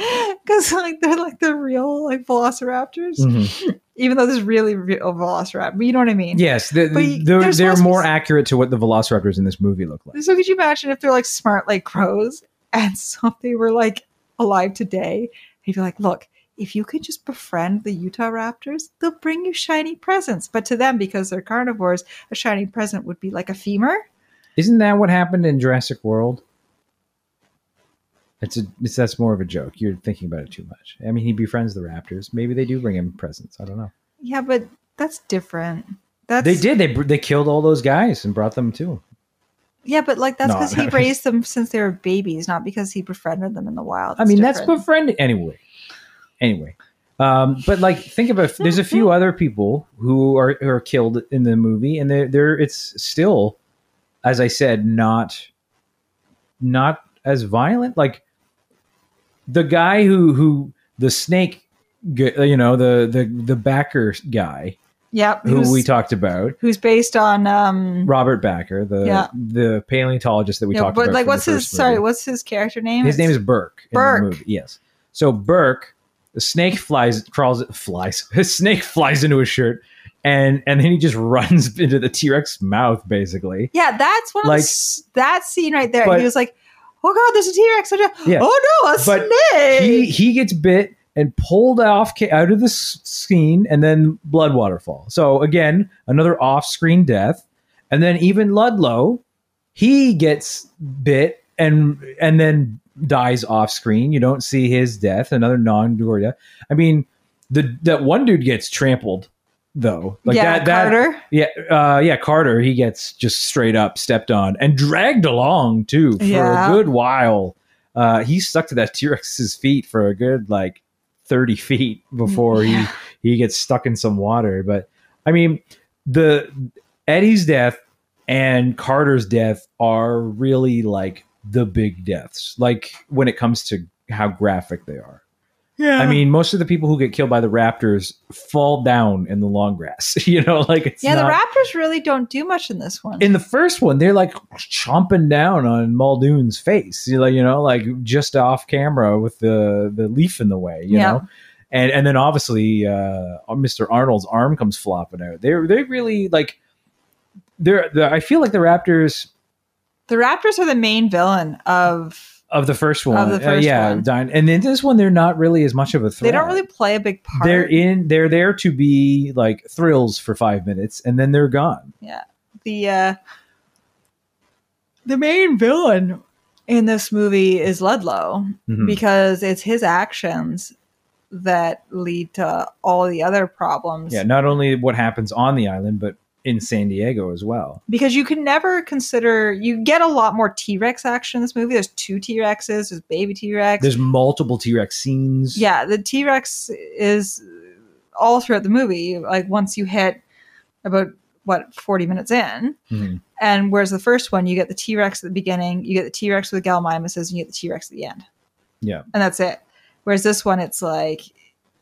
[LAUGHS] because like they're like the real like velociraptors, Mhm. [LAUGHS] even though there's really real velociraptor. But you know what I mean? Yes, the, the- they're, they're to more accurate to what the velociraptors in this movie look like. So could you imagine if they're like smart like crows and [LAUGHS] so if they were like alive today, he'd be like, look, if you could just befriend the Utah Raptors, they'll bring you shiny presents. But to them, because they're carnivores, a shiny present would be like a femur. Isn't that what happened in Jurassic World? It's a it's that's more of a joke. You're thinking about it too much. I mean, he befriends the raptors. Maybe they do bring him presents. I don't know. Yeah, but that's different. That's They did. They they killed all those guys and brought them to him. Yeah, but like that's No, because he [LAUGHS] raised them since they were babies, not because he befriended them in the wild. I It's mean, that's befriending anyway. Anyway, um, but like, think about there's a few other people who are who are killed in the movie, and they're, they're it's still, as I said, not not as violent. Like the guy who who the snake, you know, the the the Bakker guy Yep. who we talked about. who's based on um Robert Bakker, the Yeah. the paleontologist that we yeah, talked but about. like what's his sorry, movie. what's his character name? His name is Burke. in the Burke. movie, Yes. So Burke, the snake flies, crawls, flies. [LAUGHS] His snake flies into his shirt, and and then he just [LAUGHS] runs into the T Rex mouth, basically. Yeah, that's one of Like- the, that scene right there. But- he was like, "Oh God, there's a T Rex!" Yeah. Oh no, a But snake! He he gets bit and pulled off out of the scene, and then blood waterfall. So again, another off-screen death, and then even Ludlow, he gets bit and and then dies off screen. You don't see his death. Another non-gore death. I mean, the that one dude gets trampled though. Like yeah, that, that Carter. yeah, uh, yeah, Carter. He gets just straight up stepped on and dragged along too for Yeah. a good while. Uh, he stuck to that [LAUGHS] T Rex's feet for a good like thirty feet before Yeah. he he gets stuck in some water. But I mean, the Eddie's death and Carter's death are really like the big deaths. Like when it comes to how graphic they are. Yeah, I mean, most of the people who get killed by the raptors fall down in the long grass. [LAUGHS] you know, like it's yeah, not, the Raptors really don't do much in this one. in the first one, they're like chomping down on Muldoon's face. You know, you know, like just off camera with the the leaf in the way. You Yeah. know, and and then obviously uh, Mr. Arnold's arm comes flopping out. They're they really like. They're, the, I feel like the Raptors the Raptors are the main villain of. Of the first one, Of the uh, yeah, one. dying. and in this one, they're not really as much of a threat. They don't really play a big part. They're in. They're there to be like thrills for five minutes, and then they're gone. Yeah. The uh the main villain in this movie is Ludlow Mhm. because it's his actions that lead to all the other problems. Yeah, not only what happens on the island, but in San Diego as well. Because you can never consider you get a lot more T Rex action in this movie. There's two T Rexes, there's baby T Rex. There's multiple T Rex scenes. Yeah, the T Rex is all throughout the movie. Like once you hit about what, forty minutes in. Mhm. And whereas the first one, you get the T Rex at the beginning, you get the T Rex with the Gallimimuses, and you get the T Rex at the end. Yeah. And that's it. Whereas this one, it's like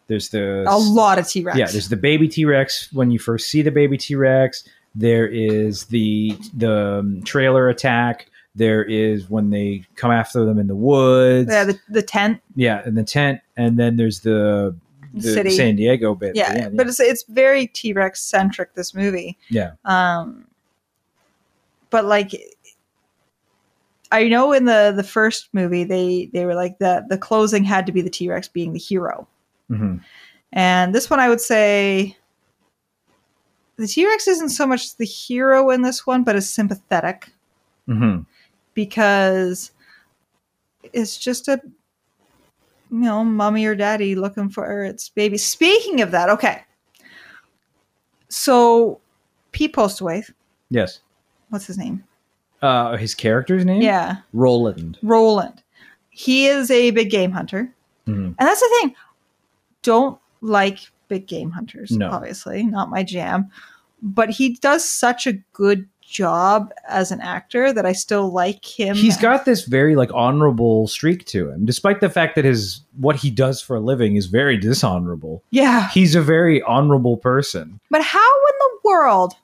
There's the a lot of T Rex. Yeah, there's the baby T Rex when you first see the baby T Rex. There is the the um, trailer attack. There is when they come after them in the woods. yeah, the, the tent. yeah, in the tent, and then there's the, the City. San Diego bit. Yeah, end, but it's it's very T Rex centric. This movie. yeah, Um, but like, I know in the the first movie they they were like the the closing had to be the T Rex being the hero, Mhm. and this one I would say the T Rex isn't so much the hero in this one, but is sympathetic Mhm. because it's just a you know mommy or daddy looking for its baby. Speaking of that, okay, so Pete Postlethwaite, yes. what's his name? Uh, his character's name, Yeah, Roland. Roland. He is a big game hunter. Mhm. And that's the thing. Don't like big game hunters, No. obviously, not my jam. But he does such a good job as an actor that I still like him. He's got this very like honorable streak to him, despite the fact that his what he does for a living is very dishonorable. Yeah. He's a very honorable person. But how in the world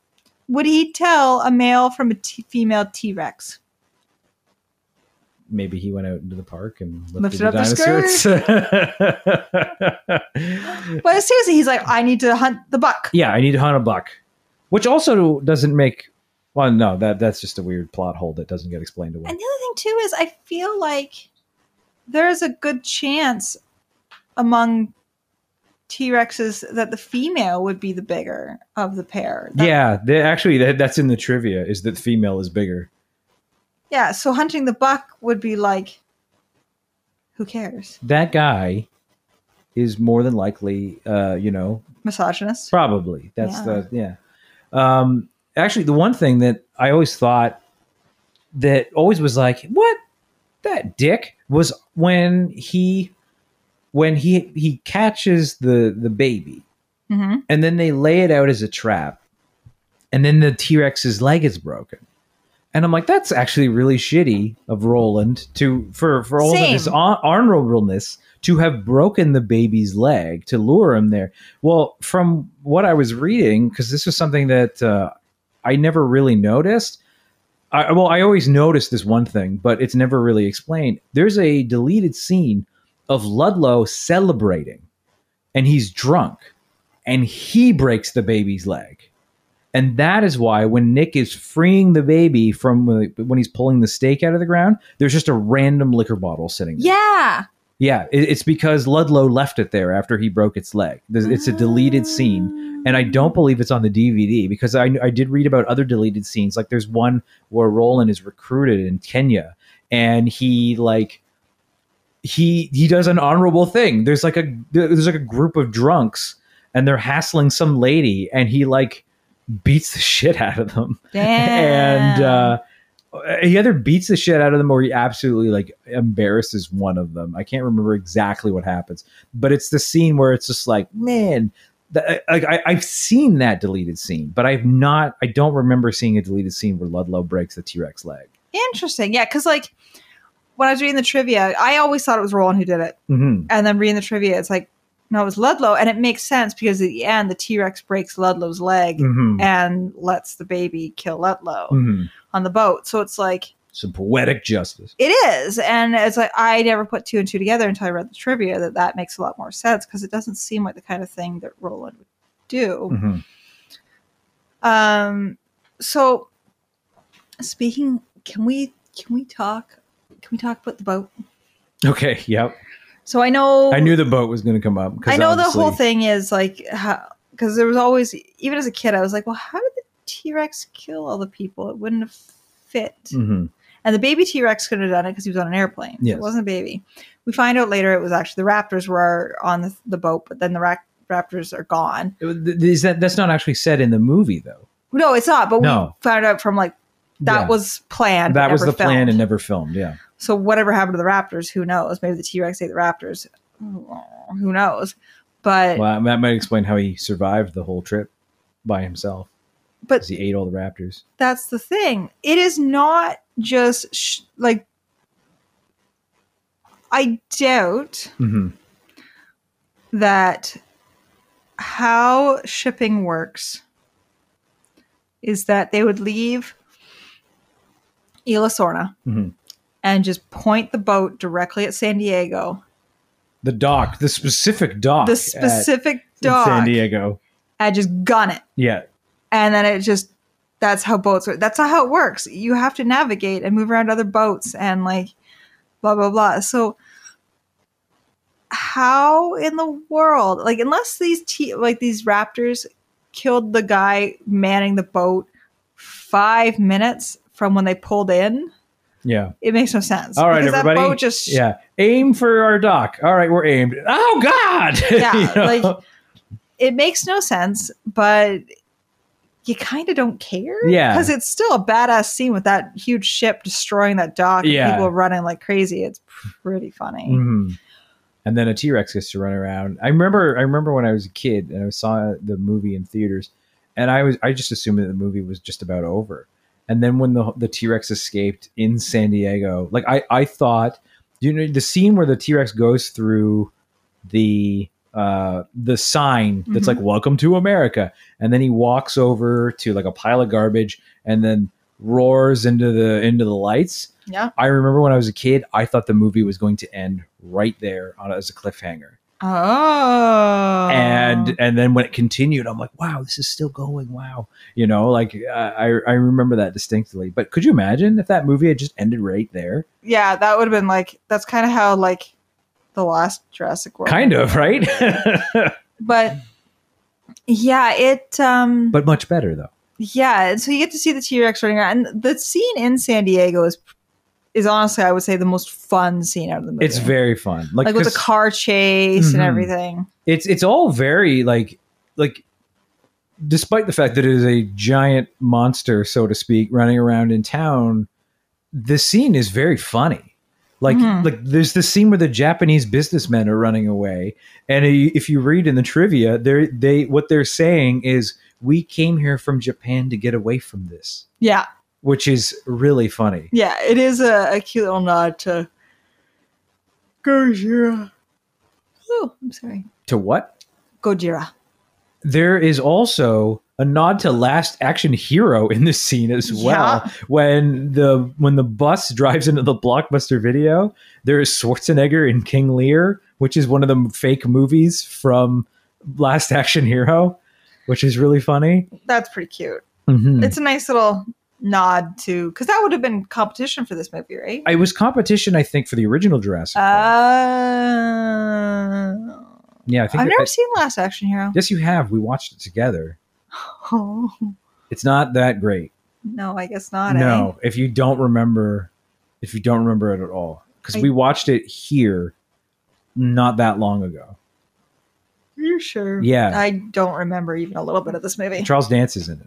would he tell a male from a t- female T Rex? Maybe he went out into the park and lifted, Lifted the up the dinosaurs. [LAUGHS] But seriously, he's like, I need to hunt the buck. yeah, I need to hunt a buck, which also doesn't make. Well, no, that that's just a weird plot hole that doesn't get explained away. And the other thing too is I feel like there's a good chance among T Rexes that the female would be the bigger of the pair. That- yeah, actually, that, that's in the trivia. Is that the female is bigger? Yeah. So hunting the buck would be like, who cares? That guy is more than likely, uh, you know, Misogynist. Probably. That's Yeah. the yeah. Um, actually, the one thing that I always thought that always was like, what that dick was when he when he he catches the the baby Mhm. and then they lay it out as a trap and then the t-rex's leg is broken and i'm like that's actually really shitty of roland to for for all of his honorableness to have broken the baby's leg to lure him there well from what i was reading because this was something that uh, i never really noticed I, well, I always noticed this one thing, but it's never really explained. There's a deleted scene of Ludlow celebrating, and he's drunk, and he breaks the baby's leg. And that is why when Nick is freeing the baby from when he's pulling the stake out of the ground, there's just a random liquor bottle sitting there. Yeah. Yeah, it's because Ludlow left it there after he broke its leg. It's a deleted scene, and I don't believe it's on the DVD because I, I did read about other deleted scenes. Like there's one where Roland is recruited in Kenya, and he like he he does an honorable thing. There's like a there's like a group of drunks, and they're hassling some lady, and he like beats the shit out of them [LAUGHS] and uh, he either beats the shit out of them or he absolutely like embarrasses one of them. I can't remember exactly what happens, but it's the scene where it's just like, man, the, like I, I've seen that deleted scene, but I've not. I don't remember seeing a deleted scene where Ludlow breaks the T Rex leg. Interesting. Yeah, because like when I was reading the trivia, I always thought it was Roland who did it. Mm-hmm. And then reading the trivia, it's like, no, it was Ludlow. And it makes sense because at the end, the T Rex breaks Ludlow's leg Mm-hmm. and lets the baby kill Ludlow Mm-hmm. on the boat. So it's like, Some poetic justice. it is. And it's like, I never put two and two together until I read the trivia that that makes a lot more sense because it doesn't seem like the kind of thing that Roland would do. Mm-hmm. Um, so speaking, can we, can we talk, can we talk about the boat? Okay. Yep. So I know I knew the boat was going to come up. I know the whole thing is like because there was always even as a kid I was like, well, how did the T Rex kill all the people? It wouldn't have fit. Mhm. And the baby T Rex couldn't have done it because he was on an airplane. So Yes. It wasn't a baby. We find out later it was actually the Raptors were on the, the boat, but then the ra- Raptors are gone. It Is that that's not actually said in the movie though? No, it's not. But No. we found out from like that Yeah. was planned. that was the plan and never filmed. Yeah. So whatever happened to the Raptors, who knows? Maybe the T Rex ate the Raptors. Who knows? But Well, that might explain how he survived the whole trip by himself. But- he ate all the raptors. that's the thing. It is not just sh- like I doubt Mm-hmm. that how shipping works is that they would leave Isla Sorna Mhm. And just point the boat directly at San Diego, The dock, the specific dock, the specific in dock, San Diego. and just gun it. Yeah, and then it just that's how boats work. That's not how it works. You have to navigate and move around other boats and like blah blah blah. So how in the world, like unless these t- like these raptors killed the guy manning the boat five minutes from when they pulled in, yeah. it makes no sense. All right, Because everybody. That boat just yeah, aim for our dock. All right, we're aimed. Oh God! [LAUGHS] Yeah, You know? like it makes no sense, but you kind of don't care. Yeah. Because it's still a badass scene with that huge ship destroying that dock and Yeah. people running like crazy. It's pretty funny. Mhm. And then a T Rex gets to run around. I remember. I remember when I was a kid and I saw the movie in theaters, and I was I just assumed that the movie was just about over. And then when the the T Rex escaped in San Diego, like I I thought, you know, the scene where the T Rex goes through the uh the sign that's Mhm. like "Welcome to America," and then he walks over to like a pile of garbage, and then roars into the into the lights. Yeah. I remember when I was a kid, I thought the movie was going to end right there on as a cliffhanger. Oh. And and then when it continued, I'm like, wow, this is still going. Wow, you know, like I I remember that distinctly. But could you imagine if that movie had just ended right there? yeah, that would have been like that's kind of how like the last Jurassic World. Kind of, right? [LAUGHS] But yeah, it um but much better though. Yeah, and so you get to see the T Rex running around, and the scene in San Diego is is honestly, I would say, the most fun scene out of the movie. It's very fun, like, with the car chase and Mhm. everything. It's it's all very like like despite the fact that it is a giant monster, so to speak, running around in town, the scene is very funny. Like, like there's the scene where the Japanese businessmen are running away, and if you read in the trivia, they they what they're saying is we came here from Japan to get away from this, Yeah. Which is really funny. Yeah. It is a, a cute little nod to Gojira. Oh, I'm sorry. To what? Gojira. there is also a nod to last action hero in this scene as well Yeah. when the when the bus drives into the blockbuster video there is schwarzenegger in king lear which is one of the fake movies from last action hero which is really funny That's pretty cute. Mhm. It's a nice little nod to because that would have been competition for this movie, right? it was competition i think for the original jurassic. Uh, yeah i think I've never seen Last Action Hero. yes you have we watched it together Oh, [LAUGHS] it's not that great no, I guess not. no if you don't remember if you don't remember it at all because we watched it here not that long ago Eh? You sure? Yeah. I don't remember even a little bit of this movie. charles dance is in it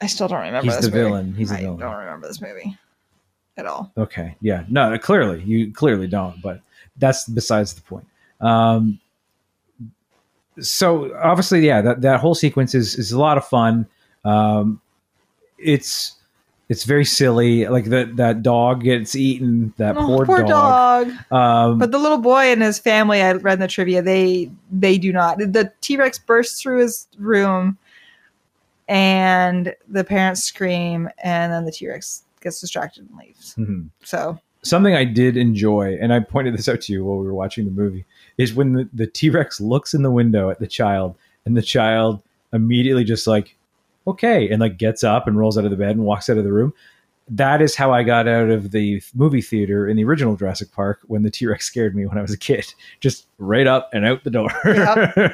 I still don't remember. He's this the movie. villain. He's the villain. I villain. don't remember this movie at all. okay yeah no clearly you clearly don't but that's besides the point um so obviously yeah that, that whole sequence is is a lot of fun um it's it's very silly like that that dog gets eaten that Oh, poor, dog, dog. um But the little boy and his family, I read in the trivia, they they do not. The T Rex bursts through his room, and the parents scream, and then the T Rex gets distracted and leaves. mhm. So something I did enjoy, and I pointed this out to you while we were watching the movie, is when the, the T Rex looks in the window at the child, and the child immediately just like, okay, and like gets up and rolls out of the bed and walks out of the room. That is how I got out of the movie theater in the original Jurassic Park when the T Rex scared me when I was a kid. Just right up and out the door. [LAUGHS] oh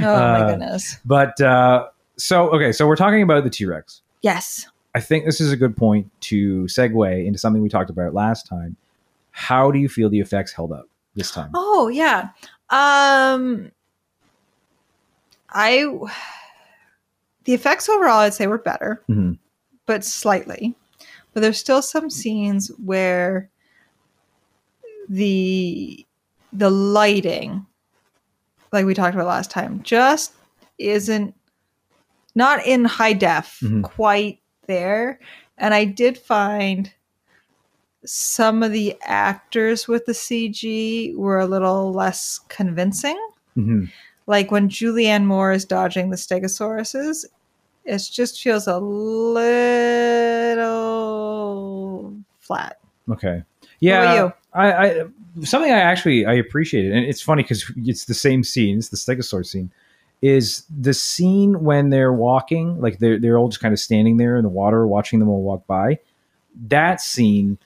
my Uh, goodness, But uh, so, okay, so we're talking about the T Rex. yes, I think this is a good point to segue into something we talked about last time. How do you feel the effects held up this time? Oh yeah. Um I the effects overall I'd say were better, Mhm. but slightly. But there's still some scenes where the the lighting like we talked about last time just isn't not in high def Mhm. quite there and i did find some of the actors with the cg were a little less convincing Mhm. like when julianne moore is dodging the stegosauruses it just feels a little flat Okay. Yeah. you? I, I something I actually I appreciated, and it's funny because it's the same scene. It's the Stegosaurus scene. Is the scene when they're walking, like they're they're all just kind of standing there in the water, watching them all walk by. That scene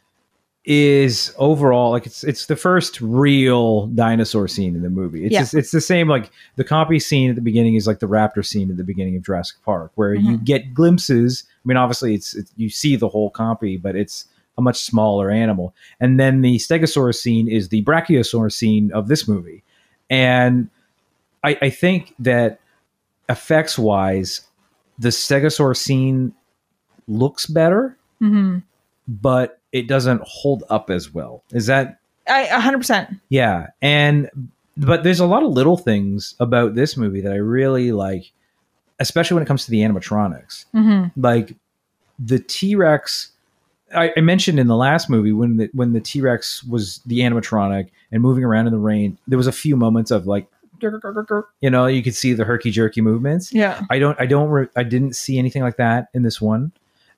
is overall like it's it's the first real dinosaur scene in the movie. It's Yeah. just, it's the same like the compy scene at the beginning is like the raptor scene at the beginning of Jurassic Park, where you mm-hmm. get glimpses. I mean, obviously it's, it's you see the whole compy, but it's a much smaller animal. And then the Stegosaurus scene is the Brachiosaurus scene of this movie. And I, I think that effects wise, the Stegosaurus scene looks better, mm-hmm. but it doesn't hold up as well. Is that I 100%. yeah, and but there's a lot of little things about this movie that I really like, especially when it comes to the animatronics. Mm-hmm. Like the T Rex, I, I mentioned in the last movie when the when the T Rex was the animatronic and moving around in the rain. There was a few moments of like, you know, you could see the herky jerky movements. Yeah. I don't I don't re- I didn't see anything like that in this one.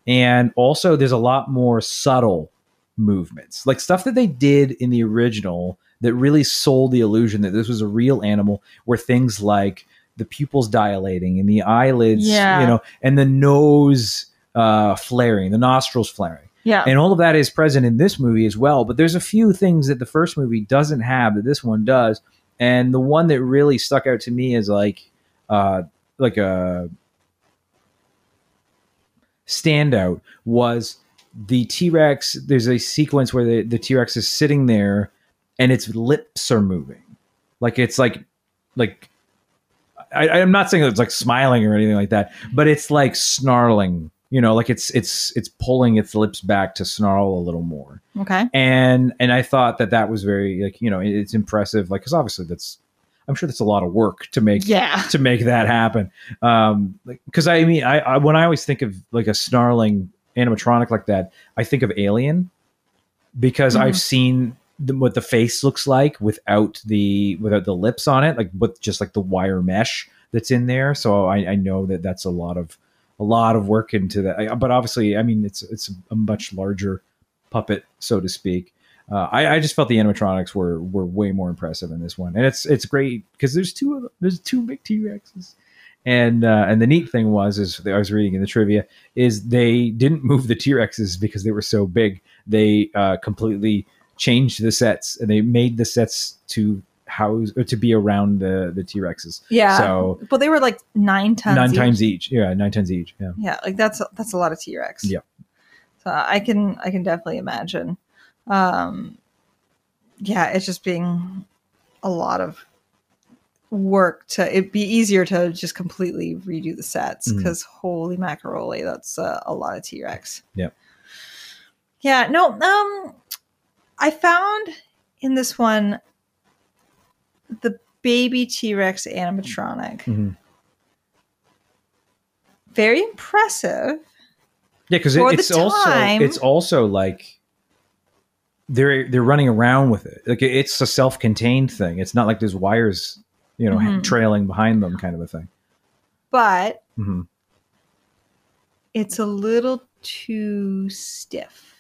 And also there's a lot more subtle movements. Like stuff that they did in the original that really sold the illusion that this was a real animal were things like the pupils dilating and the eyelids, Yeah. you know, and the nose uh flaring, the nostrils flaring. Yeah. And all of that is present in this movie as well. But there's a few things that the first movie doesn't have that this one does. And the one that really stuck out to me is like uh like a standout was the T-Rex. There's a sequence where the, the T-Rex is sitting there and its lips are moving. Like it's like like I, I'm not saying it's like smiling or anything like that, but it's like snarling. You know, like it's it's it's pulling its lips back to snarl a little more. Okay. and and I thought that that was very like you know it's impressive like because obviously that's I'm sure that's a lot of work to make Yeah. [LAUGHS] to make that happen um because I mean I, I when I always think of like a snarling animatronic like that I think of Alien because I've seen the, what the face looks like without the without the lips on it like with just like the wire mesh that's in there so I, I know that that's a lot of a lot of work into that but obviously I mean it's it's a much larger puppet, so to speak. Uh, I, I just felt the animatronics were were way more impressive in this one, and it's it's great because there's two of them, there's two big T Rexes, and uh, and the neat thing was is I was reading in the trivia is they didn't move the T Rexes because they were so big. They uh, completely changed the sets and they made the sets to house or to be around the the T Rexes. Yeah. So But they were like nine tons. nine each. times each. Yeah, nine tons each. Yeah. Yeah, like that's that's a lot of T Rex. Yeah. So I can I can definitely imagine. Um, yeah, it's just being a lot of work to it'd be easier to just completely redo the sets because holy macaroni, that's uh, a lot of T Rex. yeah Yeah, no, um, I found in this one the baby T Rex animatronic Mhm. very impressive. Yeah, because the it's also it's also like they're they're running around with it. Like it's a self-contained thing. It's not like there's wires, you know, Mhm. trailing behind them, kind of a thing. but hmm it's a little too stiff.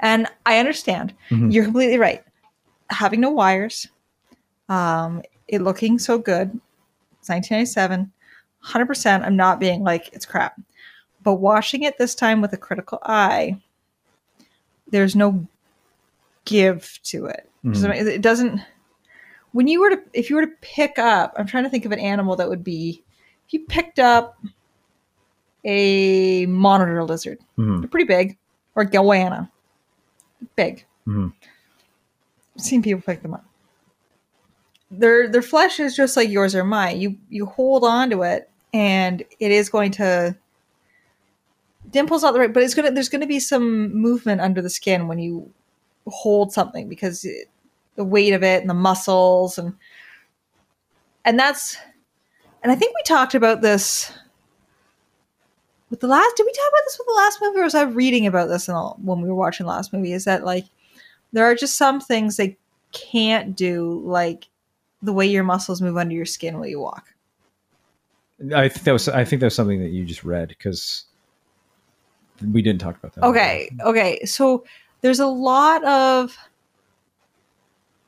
And I understand. Mhm. You're completely right. Having no wires, um, it looking so good. It's 1997. 100%. I'm not being like, it's crap. But watching it this time with a critical eye, there's no give to it. Does it- doesn't. When you were to, if you were to pick up, I'm trying to think of an animal that would be, if you picked up a monitor lizard, Mhm. they're pretty big, or a goanna, big. Mhm. Seen people pick them up. Their their flesh is just like yours or mine. You you hold on to it, and it is going to dimples not the right, but it's gonna there's gonna be some movement under the skin when you hold something because it, the weight of it and the muscles and and that's and I think we talked about this with the last. Did we talk about this with the last movie, or was I reading about this in the, when we were watching the last movie? Is that like there are just some things they can't do, like the way your muscles move under your skin while you walk. I think that was I think that was something that you just read because we didn't talk about that. Okay, okay. So there's a lot of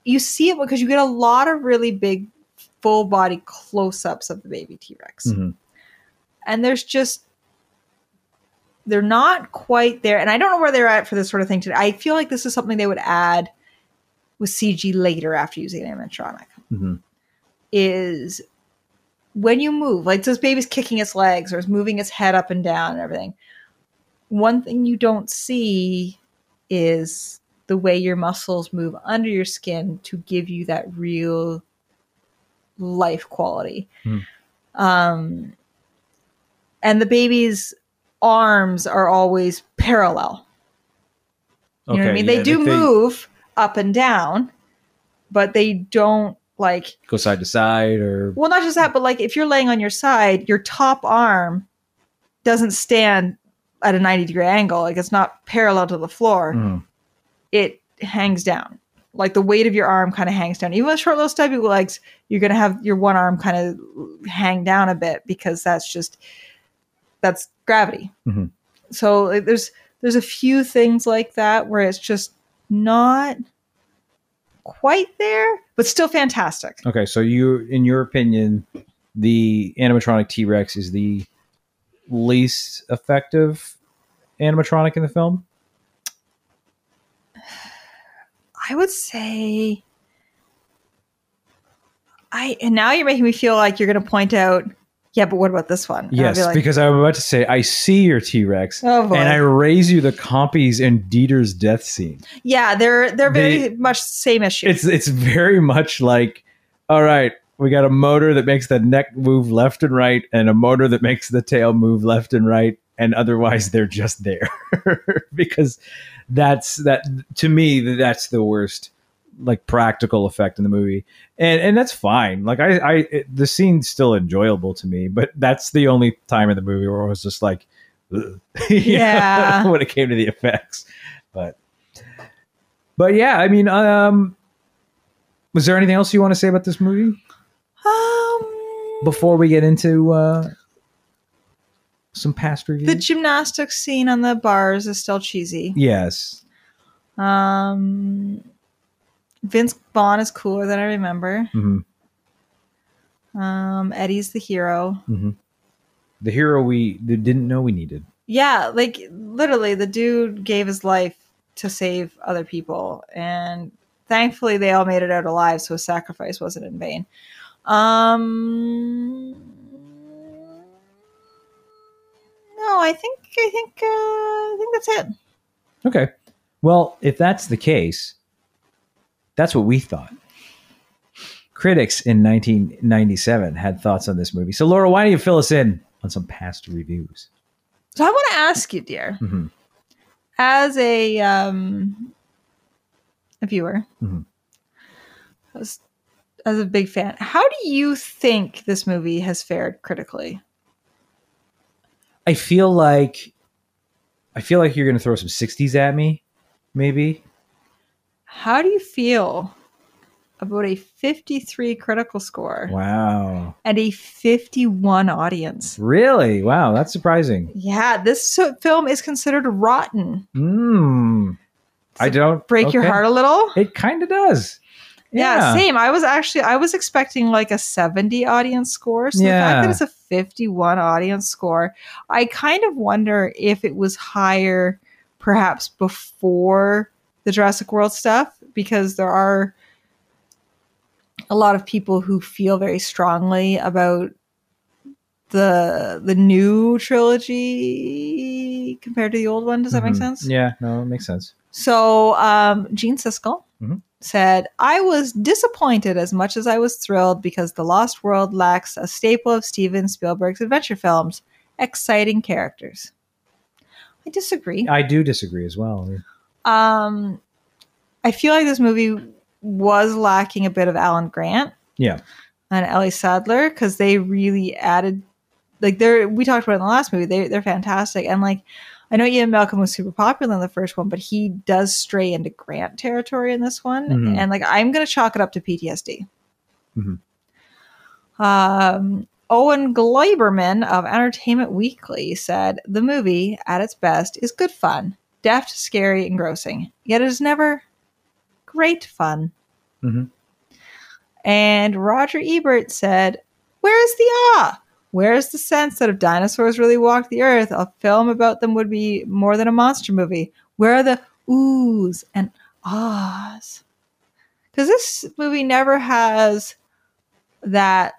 you see it because you get a lot of really big full body close ups of the baby T Rex. Mhm. And there's just they're not quite there. And I don't know where they're at for this sort of thing today. I feel like this is something they would add with CG later after using animatronic. Mhm. Is when you move, like this baby's kicking its legs or is moving its head up and down and everything one thing you don't see is the way your muscles move under your skin to give you that real life quality. Hmm. Um, and the baby's arms are always parallel. You know what I mean? yeah, they do they move up and down, but they don't like go side to side or well, not just that, but like if you're laying on your side, your top arm doesn't stand at a 90 degree angle. Like it's not parallel to the floor. Mhm. It hangs down. Like the weight of your arm kind of hangs down. Even with short little stubby legs, you're gonna have your one arm kind of hang down a bit because that's just that's gravity. Mhm. So like, there's there's a few things like that where it's just not quite there, but still fantastic. Okay, so you, in your opinion, the animatronic T Rex is the least effective animatronic in the film. I would say I and now you're making me feel like you're going to point out yeah, but what about this one? Yes, like, because I'm about to say I see your T Rex, Oh, and I raise you the compies and Dieter's death scene. yeah, they're they're very They- much the same issue. It's it's very much like, all right, We got a motor that makes the neck move left and right, and a motor that makes the tail move left and right, and otherwise they're just there [LAUGHS] because that's that to me that's the worst like practical effect in the movie, and and that's fine. Like I, I it, the scene's still enjoyable to me, but that's the only time in the movie where I was just like, [LAUGHS] Yeah. [LAUGHS] when it came to the effects, but but yeah, I mean, um, was there anything else you want to say about this movie Um, before we get into uh some past reviews? the gymnastics scene on the bars is still cheesy. yes, Um, Vince Vaughn is cooler than I remember. hmm Um, Eddie's the hero. the hero we didn't know we needed. Yeah, like literally, the dude gave his life to save other people, and thankfully, they all made it out alive, so his sacrifice wasn't in vain. Um, no, I think I think uh, I think that's it. Okay. Well, if that's the case, that's what we thought. Critics in 1997 had thoughts on this movie. So, Laura, why don't you fill us in on some past reviews? So I want to ask you, dear, Mhm. as a um, a viewer, Mhm. as, as a big fan, how do you think this movie has fared critically? I feel like I feel like you're going to throw some 60s at me, maybe. How do you feel about a 53 critical score Wow. and a 51 audience? Really? Wow, that's surprising. Yeah, this film is considered rotten. Hmm. I don't Break your heart a little. It kind of does. Yeah. same. I was actually I was expecting like a 70 audience score. So the Yeah. fact that it's a 51 audience score, I kind of wonder if it was higher perhaps before the Jurassic World stuff because there are a lot of people who feel very strongly about the the new trilogy compared to the old one. Does that make Mhm. sense? Yeah, no, it makes sense. So, um, Gene Siskel Mhm. said, I was disappointed as much as I was thrilled because The Lost World lacks a staple of Steven Spielberg's adventure films exciting characters. I disagree. I do disagree as well. Um, I feel like this movie was lacking a bit of Alan Grant Yeah. and Ellie Sattler because they really added, like, they're, we talked about in the last movie, they, they're fantastic. And, like, I know Ian Malcolm was super popular in the first one, but he does stray into Grant territory in this one. Mhm. And, like, I'm going to chalk it up to PTSD. Mhm. Um, Owen Gleiberman of Entertainment Weekly said the movie, at its best, is good fun, deft, scary, engrossing. Yet it is never great fun. Mhm. And Roger Ebert said, Where is the awe? Where is the sense that if dinosaurs really walked the earth, a film about them would be more than a monster movie? Where are the oohs and ahs? Because this movie never has that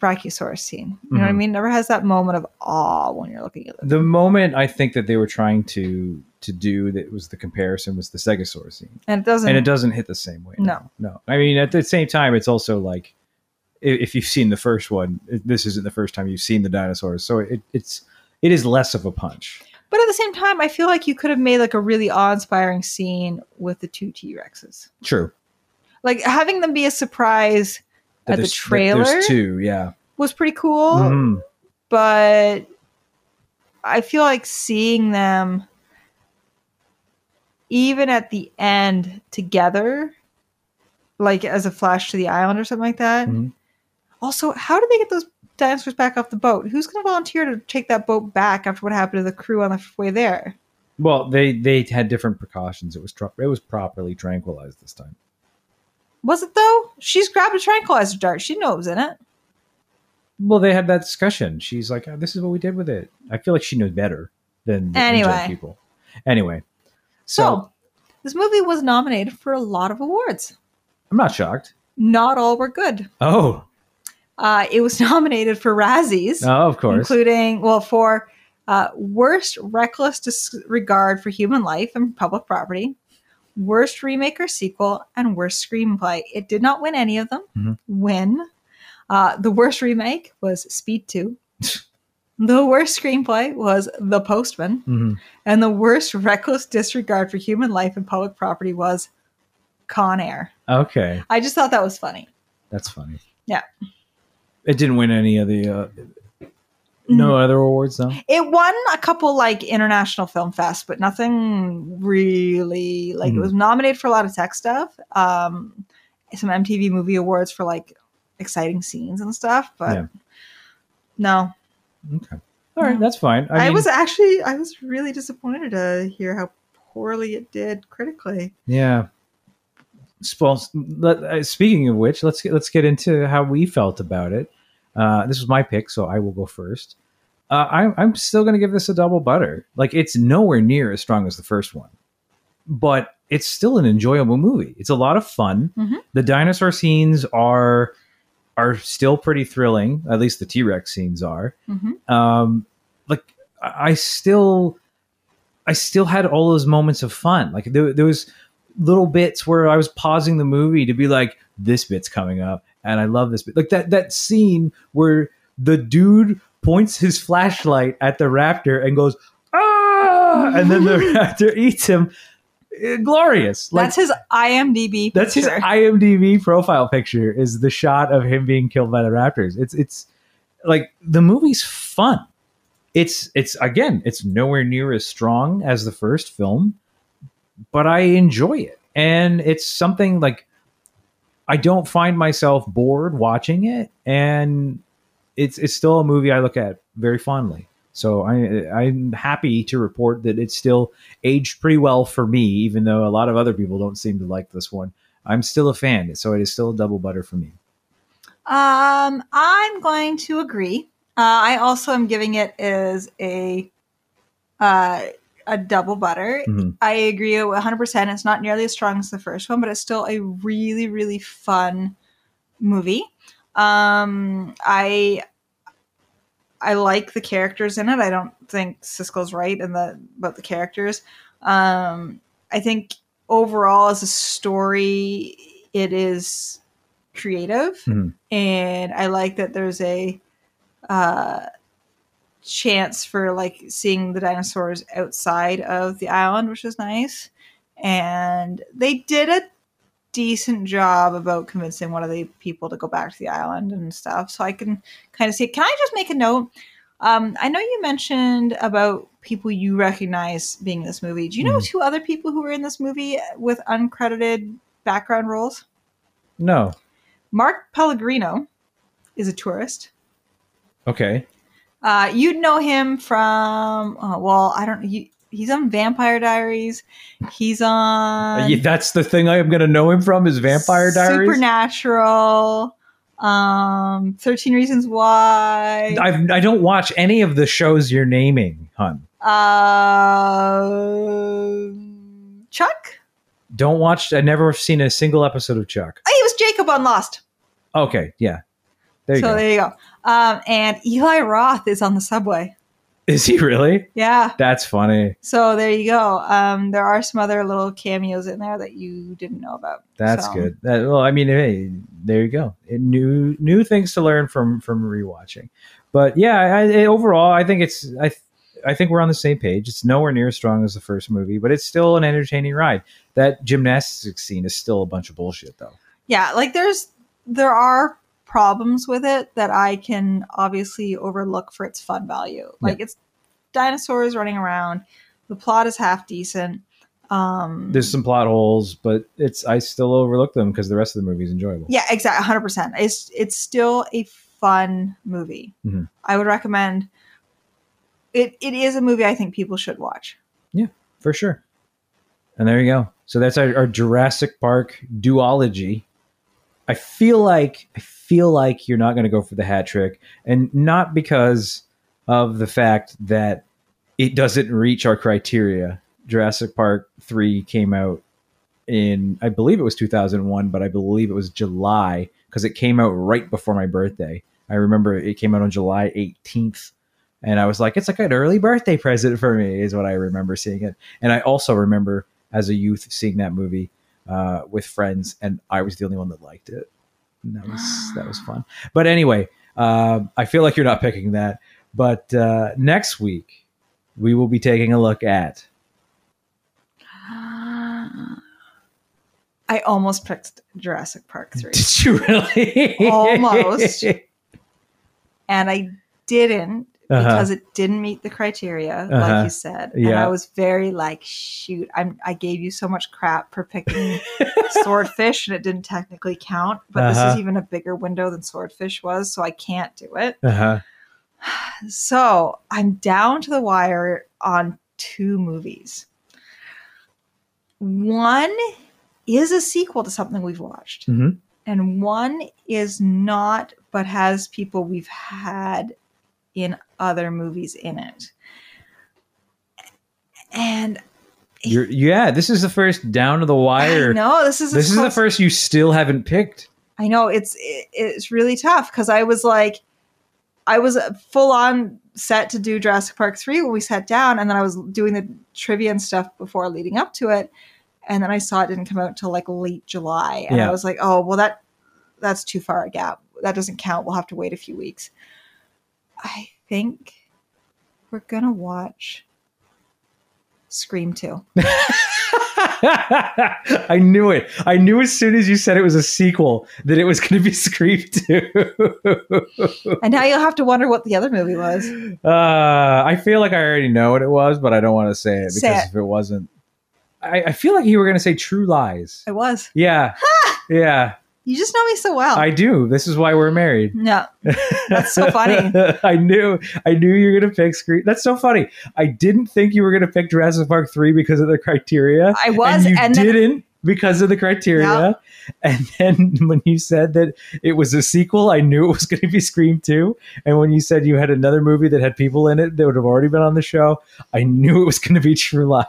brachiosaurus scene. You know what I Mhm. mean? Never has that moment of awe when you're looking at it. The moment I think that they were trying to to do that was the comparison was the Stegosaurus scene. And it doesn't. and it doesn't hit the same way. No. no. I mean, at the same time, it's also like if you've seen the first one, this isn't the first time you've seen the dinosaurs, so it, it's it is less of a punch. But at the same time, I feel like you could have made like a really awe-inspiring scene with the two T Rexes. True. Like having them be a surprise That at the trailer there's two. Yeah. was pretty cool. Mhm. But I feel like seeing them even at the end together, like as a flash to the island or something like that. Mhm. Also, how did they get those dinosaurs back off the boat? Who's going to volunteer to take that boat back after what happened to the crew on the way there? Well, they they had different precautions. It was tr- it was properly tranquilized this time. Was it though? She's grabbed a tranquilizer dart. She knows in it. Well, they had that discussion. She's like, oh, "This is what we did with it." I feel like she knows better than the Anyway. People. Anyway, So, this movie was nominated for a lot of awards. I'm not shocked. Not all were good. Oh, Uh, it was [LAUGHS] nominated for Razzies, oh, of course. including well for uh, worst reckless disregard for human life and public property, worst remake or sequel, and worst screenplay. It did not win any of them. Mhm. Win. Uh, the worst remake was Speed 2. [LAUGHS] the worst screenplay was The Postman. Mhm. And the worst reckless disregard for human life and public property was Con Air. Okay, I just thought that was funny. that's funny. Yeah. It didn't win any of the. Uh, no other awards, though. It won a couple like international film fests, but nothing really like it Mhm. was nominated for a lot of tech stuff. Um some MTV movie awards for like exciting scenes and stuff, but Yeah. no. Okay, all right, that's fine. I, I, mean, was actually I was really disappointed to hear how poorly it did critically. Yeah. Well, uh, speaking of which, let's get let's get into how we felt about it. Uh, this was my pick, so I will go first. Uh, I, I'm still going to give this a double butter. Like it's nowhere near as strong as the first one, but it's still an enjoyable movie. It's a lot of fun. Mhm. The dinosaur scenes are are still pretty thrilling. At least the T Rex scenes are Mhm. um like I I still I still had all those moments of fun. Like there, there was little bits where I was pausing the movie to be like, this bit's coming up, and I love this bit. Like that that scene where the dude points his flashlight at the raptor and goes, ah, and then the [LAUGHS] raptor eats him. Glorious. Like, that's his IMDb. that's his. IMDb profile picture is the shot of him being killed by the raptors. It's it's like the movie's fun. It's it's again, it's nowhere near as strong as the first film, but I enjoy it. And it's something like I don't find myself bored watching it and it's it's still a movie I look at very fondly. So I I'm happy to report that it's still aged pretty well for me, even though a lot of other people don't seem to like this one. I'm still a fan, so it is still a double butter for me. Um, I'm going to agree. Uh, I also am giving it as a uh, a double butter. Mhm. I agree 100%. It's not nearly as strong as the first one, but it's still a really, really fun movie. Um, I I like the characters in it. I don't think Siskel's right in the about the characters. Um, I think overall as a story, it is creative, Mhm. and I like that there's a uh, chance for like seeing the dinosaurs outside of the island, which is nice. And they did a decent job about convincing one of the people to go back to the island and stuff. So I can kind of see it. Can I just make a note? Um, I know you mentioned about people you recognize being in this movie. Do you know Mhm. two other people who were in this movie with uncredited background roles? No. Mark Pellegrino is a tourist. Okay. Uh, you'd know him from, uh, well, I don't. He, he's on Vampire Diaries. He's on Uh, yeah, that's the thing I am going to know him from is Vampire Diaries. Supernatural. Um, Thirteen Reasons Why. I've, I don't watch any of the shows you're naming, hun. Uh, Chuck. Don't watch. I've never seen a single episode of Chuck. Oh, he was Jacob on Lost. Okay, yeah. There you so go. there you go. Um, and Eli Roth is on the subway. Is he really? Yeah. That's funny. So there you go. Um, there are some other little cameos in there that you didn't know about. That's So- good. That, well, I mean, hey, there you go. It, new new things to learn from from rewatching. But yeah, I, I, overall, I think it's I I think we're on the same page. It's nowhere near as strong as the first movie, but it's still an entertaining ride. That gymnastics scene is still a bunch of bullshit, though. yeah like there's there are problems with it that i can obviously overlook for its fun value like it's dinosaurs running around the plot is half decent um There's some plot holes, but it's I still overlook them because the rest of the movie is enjoyable. yeah exactly 100% it's it's still a fun movie Mhm. i would recommend it it is a movie i think people should watch Yeah, for sure. And there you go. So that's our, our Jurassic Park duology. I feel like I feel like you're not going to go for the hat trick, and not because of the fact that it doesn't reach our criteria. Jurassic Park three came out in I believe it was 2001, but I believe it was July because it came out right before my birthday. I remember it came out on July 18th and I was like, it's like an early birthday present for me, is what I remember seeing it. And I also remember as a youth seeing that movie uh, with friends, and I was the only one that liked it. And that was that was fun. But anyway, uh, I feel like you're not picking that. But uh, next week we will be taking a look at. I almost picked Jurassic Park [LAUGHS] 3. Did you really? Almost. [LAUGHS] and I didn't Uh-huh. because it didn't meet the criteria, Uh-huh. like you said. And I was very like, shoot, I'm I gave you so much crap for picking [LAUGHS] swordfish and it didn't technically count. But this Uh-huh. is even a bigger window than swordfish was, so I can't do it. uh-huh. [SIGHS] So I'm down to the wire on two movies. One is a sequel to something we've watched, Mhm. and one is not, but has people we've had in other movies in it. And You're, yeah, this is the first down to the wire. No, this is This is the first you still haven't picked. I know it's it, it's really tough because I was like, I was full on set to do Jurassic Park three when we sat down, and then I was doing the trivia and stuff before leading up to it, and then I saw it didn't come out until like late July, and Yeah. I was like, oh well that that's too far a gap. That doesn't count. We'll have to wait a few weeks. I think we're gonna watch Scream two. [LAUGHS] I knew it. I knew as soon as you said it was a sequel that it was going to be [LAUGHS] Scream 2. And now you'll have to wonder what the other movie was. uh, I feel like I already know what it was, but I don't want to say it because Say it. if it wasn't, I, I feel like you were going to say True Lies. It was. Yeah. yeah, You just know me so well. I do. This is why we're married. no, that's so funny. [LAUGHS] I knew, I knew you were gonna pick Scream. That's so funny. I didn't think you were gonna pick Jurassic Park three because of the criteria. I was, and you and didn't because of the criteria. Yeah. And then [LAUGHS] when you said that it was a sequel, I knew it was [LAUGHS] going to be Scream two. And when you said you had another movie that had people in it that would have already been on the show, I knew it was going to be [LAUGHS] True Lies.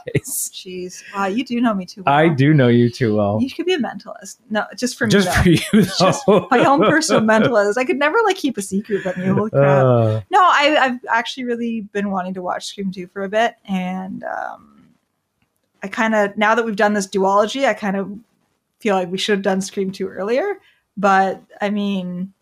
Jeez, wow, you do know me too well. I do know you too well. You could be a mentalist. No, just for me. Just though. for you. Just my own personal mentalist. I could never like keep a secret from you. Holy crap! Uh, no, I, I've actually really been wanting to watch Scream 2 for a bit, and um, I kind of now that we've done this duology, I kind of feel like we should have done Scream 2 earlier. But I mean,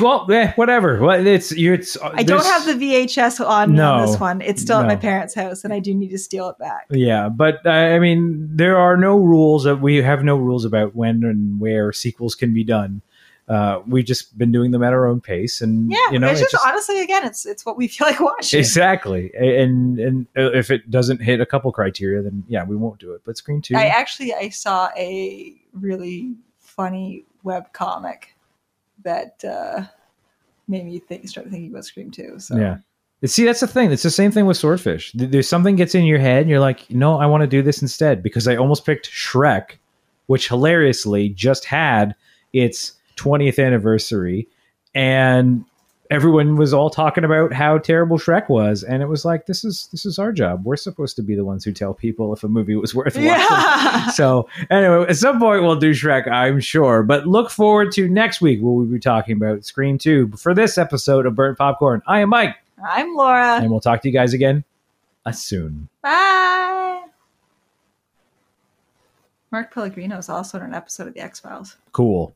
well, eh, whatever. Well, it's. It's, I don't have the VHS on No. this one. It's still at my parents' house, and I do need to steal it back. Yeah, but uh, I mean, there are no rules. That we have no rules about when and where sequels can be done. Uh, we've just been doing them at our own pace, and Yeah, you know, it's it just, just- honestly, again, it's it's what we [LAUGHS] feel like watching. exactly. And and uh, if it doesn't hit a couple criteria, then yeah, we won't do it. But Scream Two, I actually I saw a really funny web comic that uh, made me think start thinking about Scream 2. So yeah. See, that's the thing. It's the same thing with Swordfish. There's something gets in your head, and you're like, no, I want to do this instead because I almost picked Shrek, which hilariously just had its 20th anniversary, and everyone was all talking about how terrible Shrek was, and it was like, this is this is our job. We're supposed to be the ones who tell people if a movie was worth watching. Yeah. [LAUGHS] So anyway, at some point we'll do Shrek, I'm sure. But look forward to next week where we'll be talking about Scream 2 for this episode of Burnt Popcorn. I am Mike, I'm Laura. and we'll talk to you guys again uh, soon. Bye. Mark Pellegrino is also in an episode of The X Files. Cool.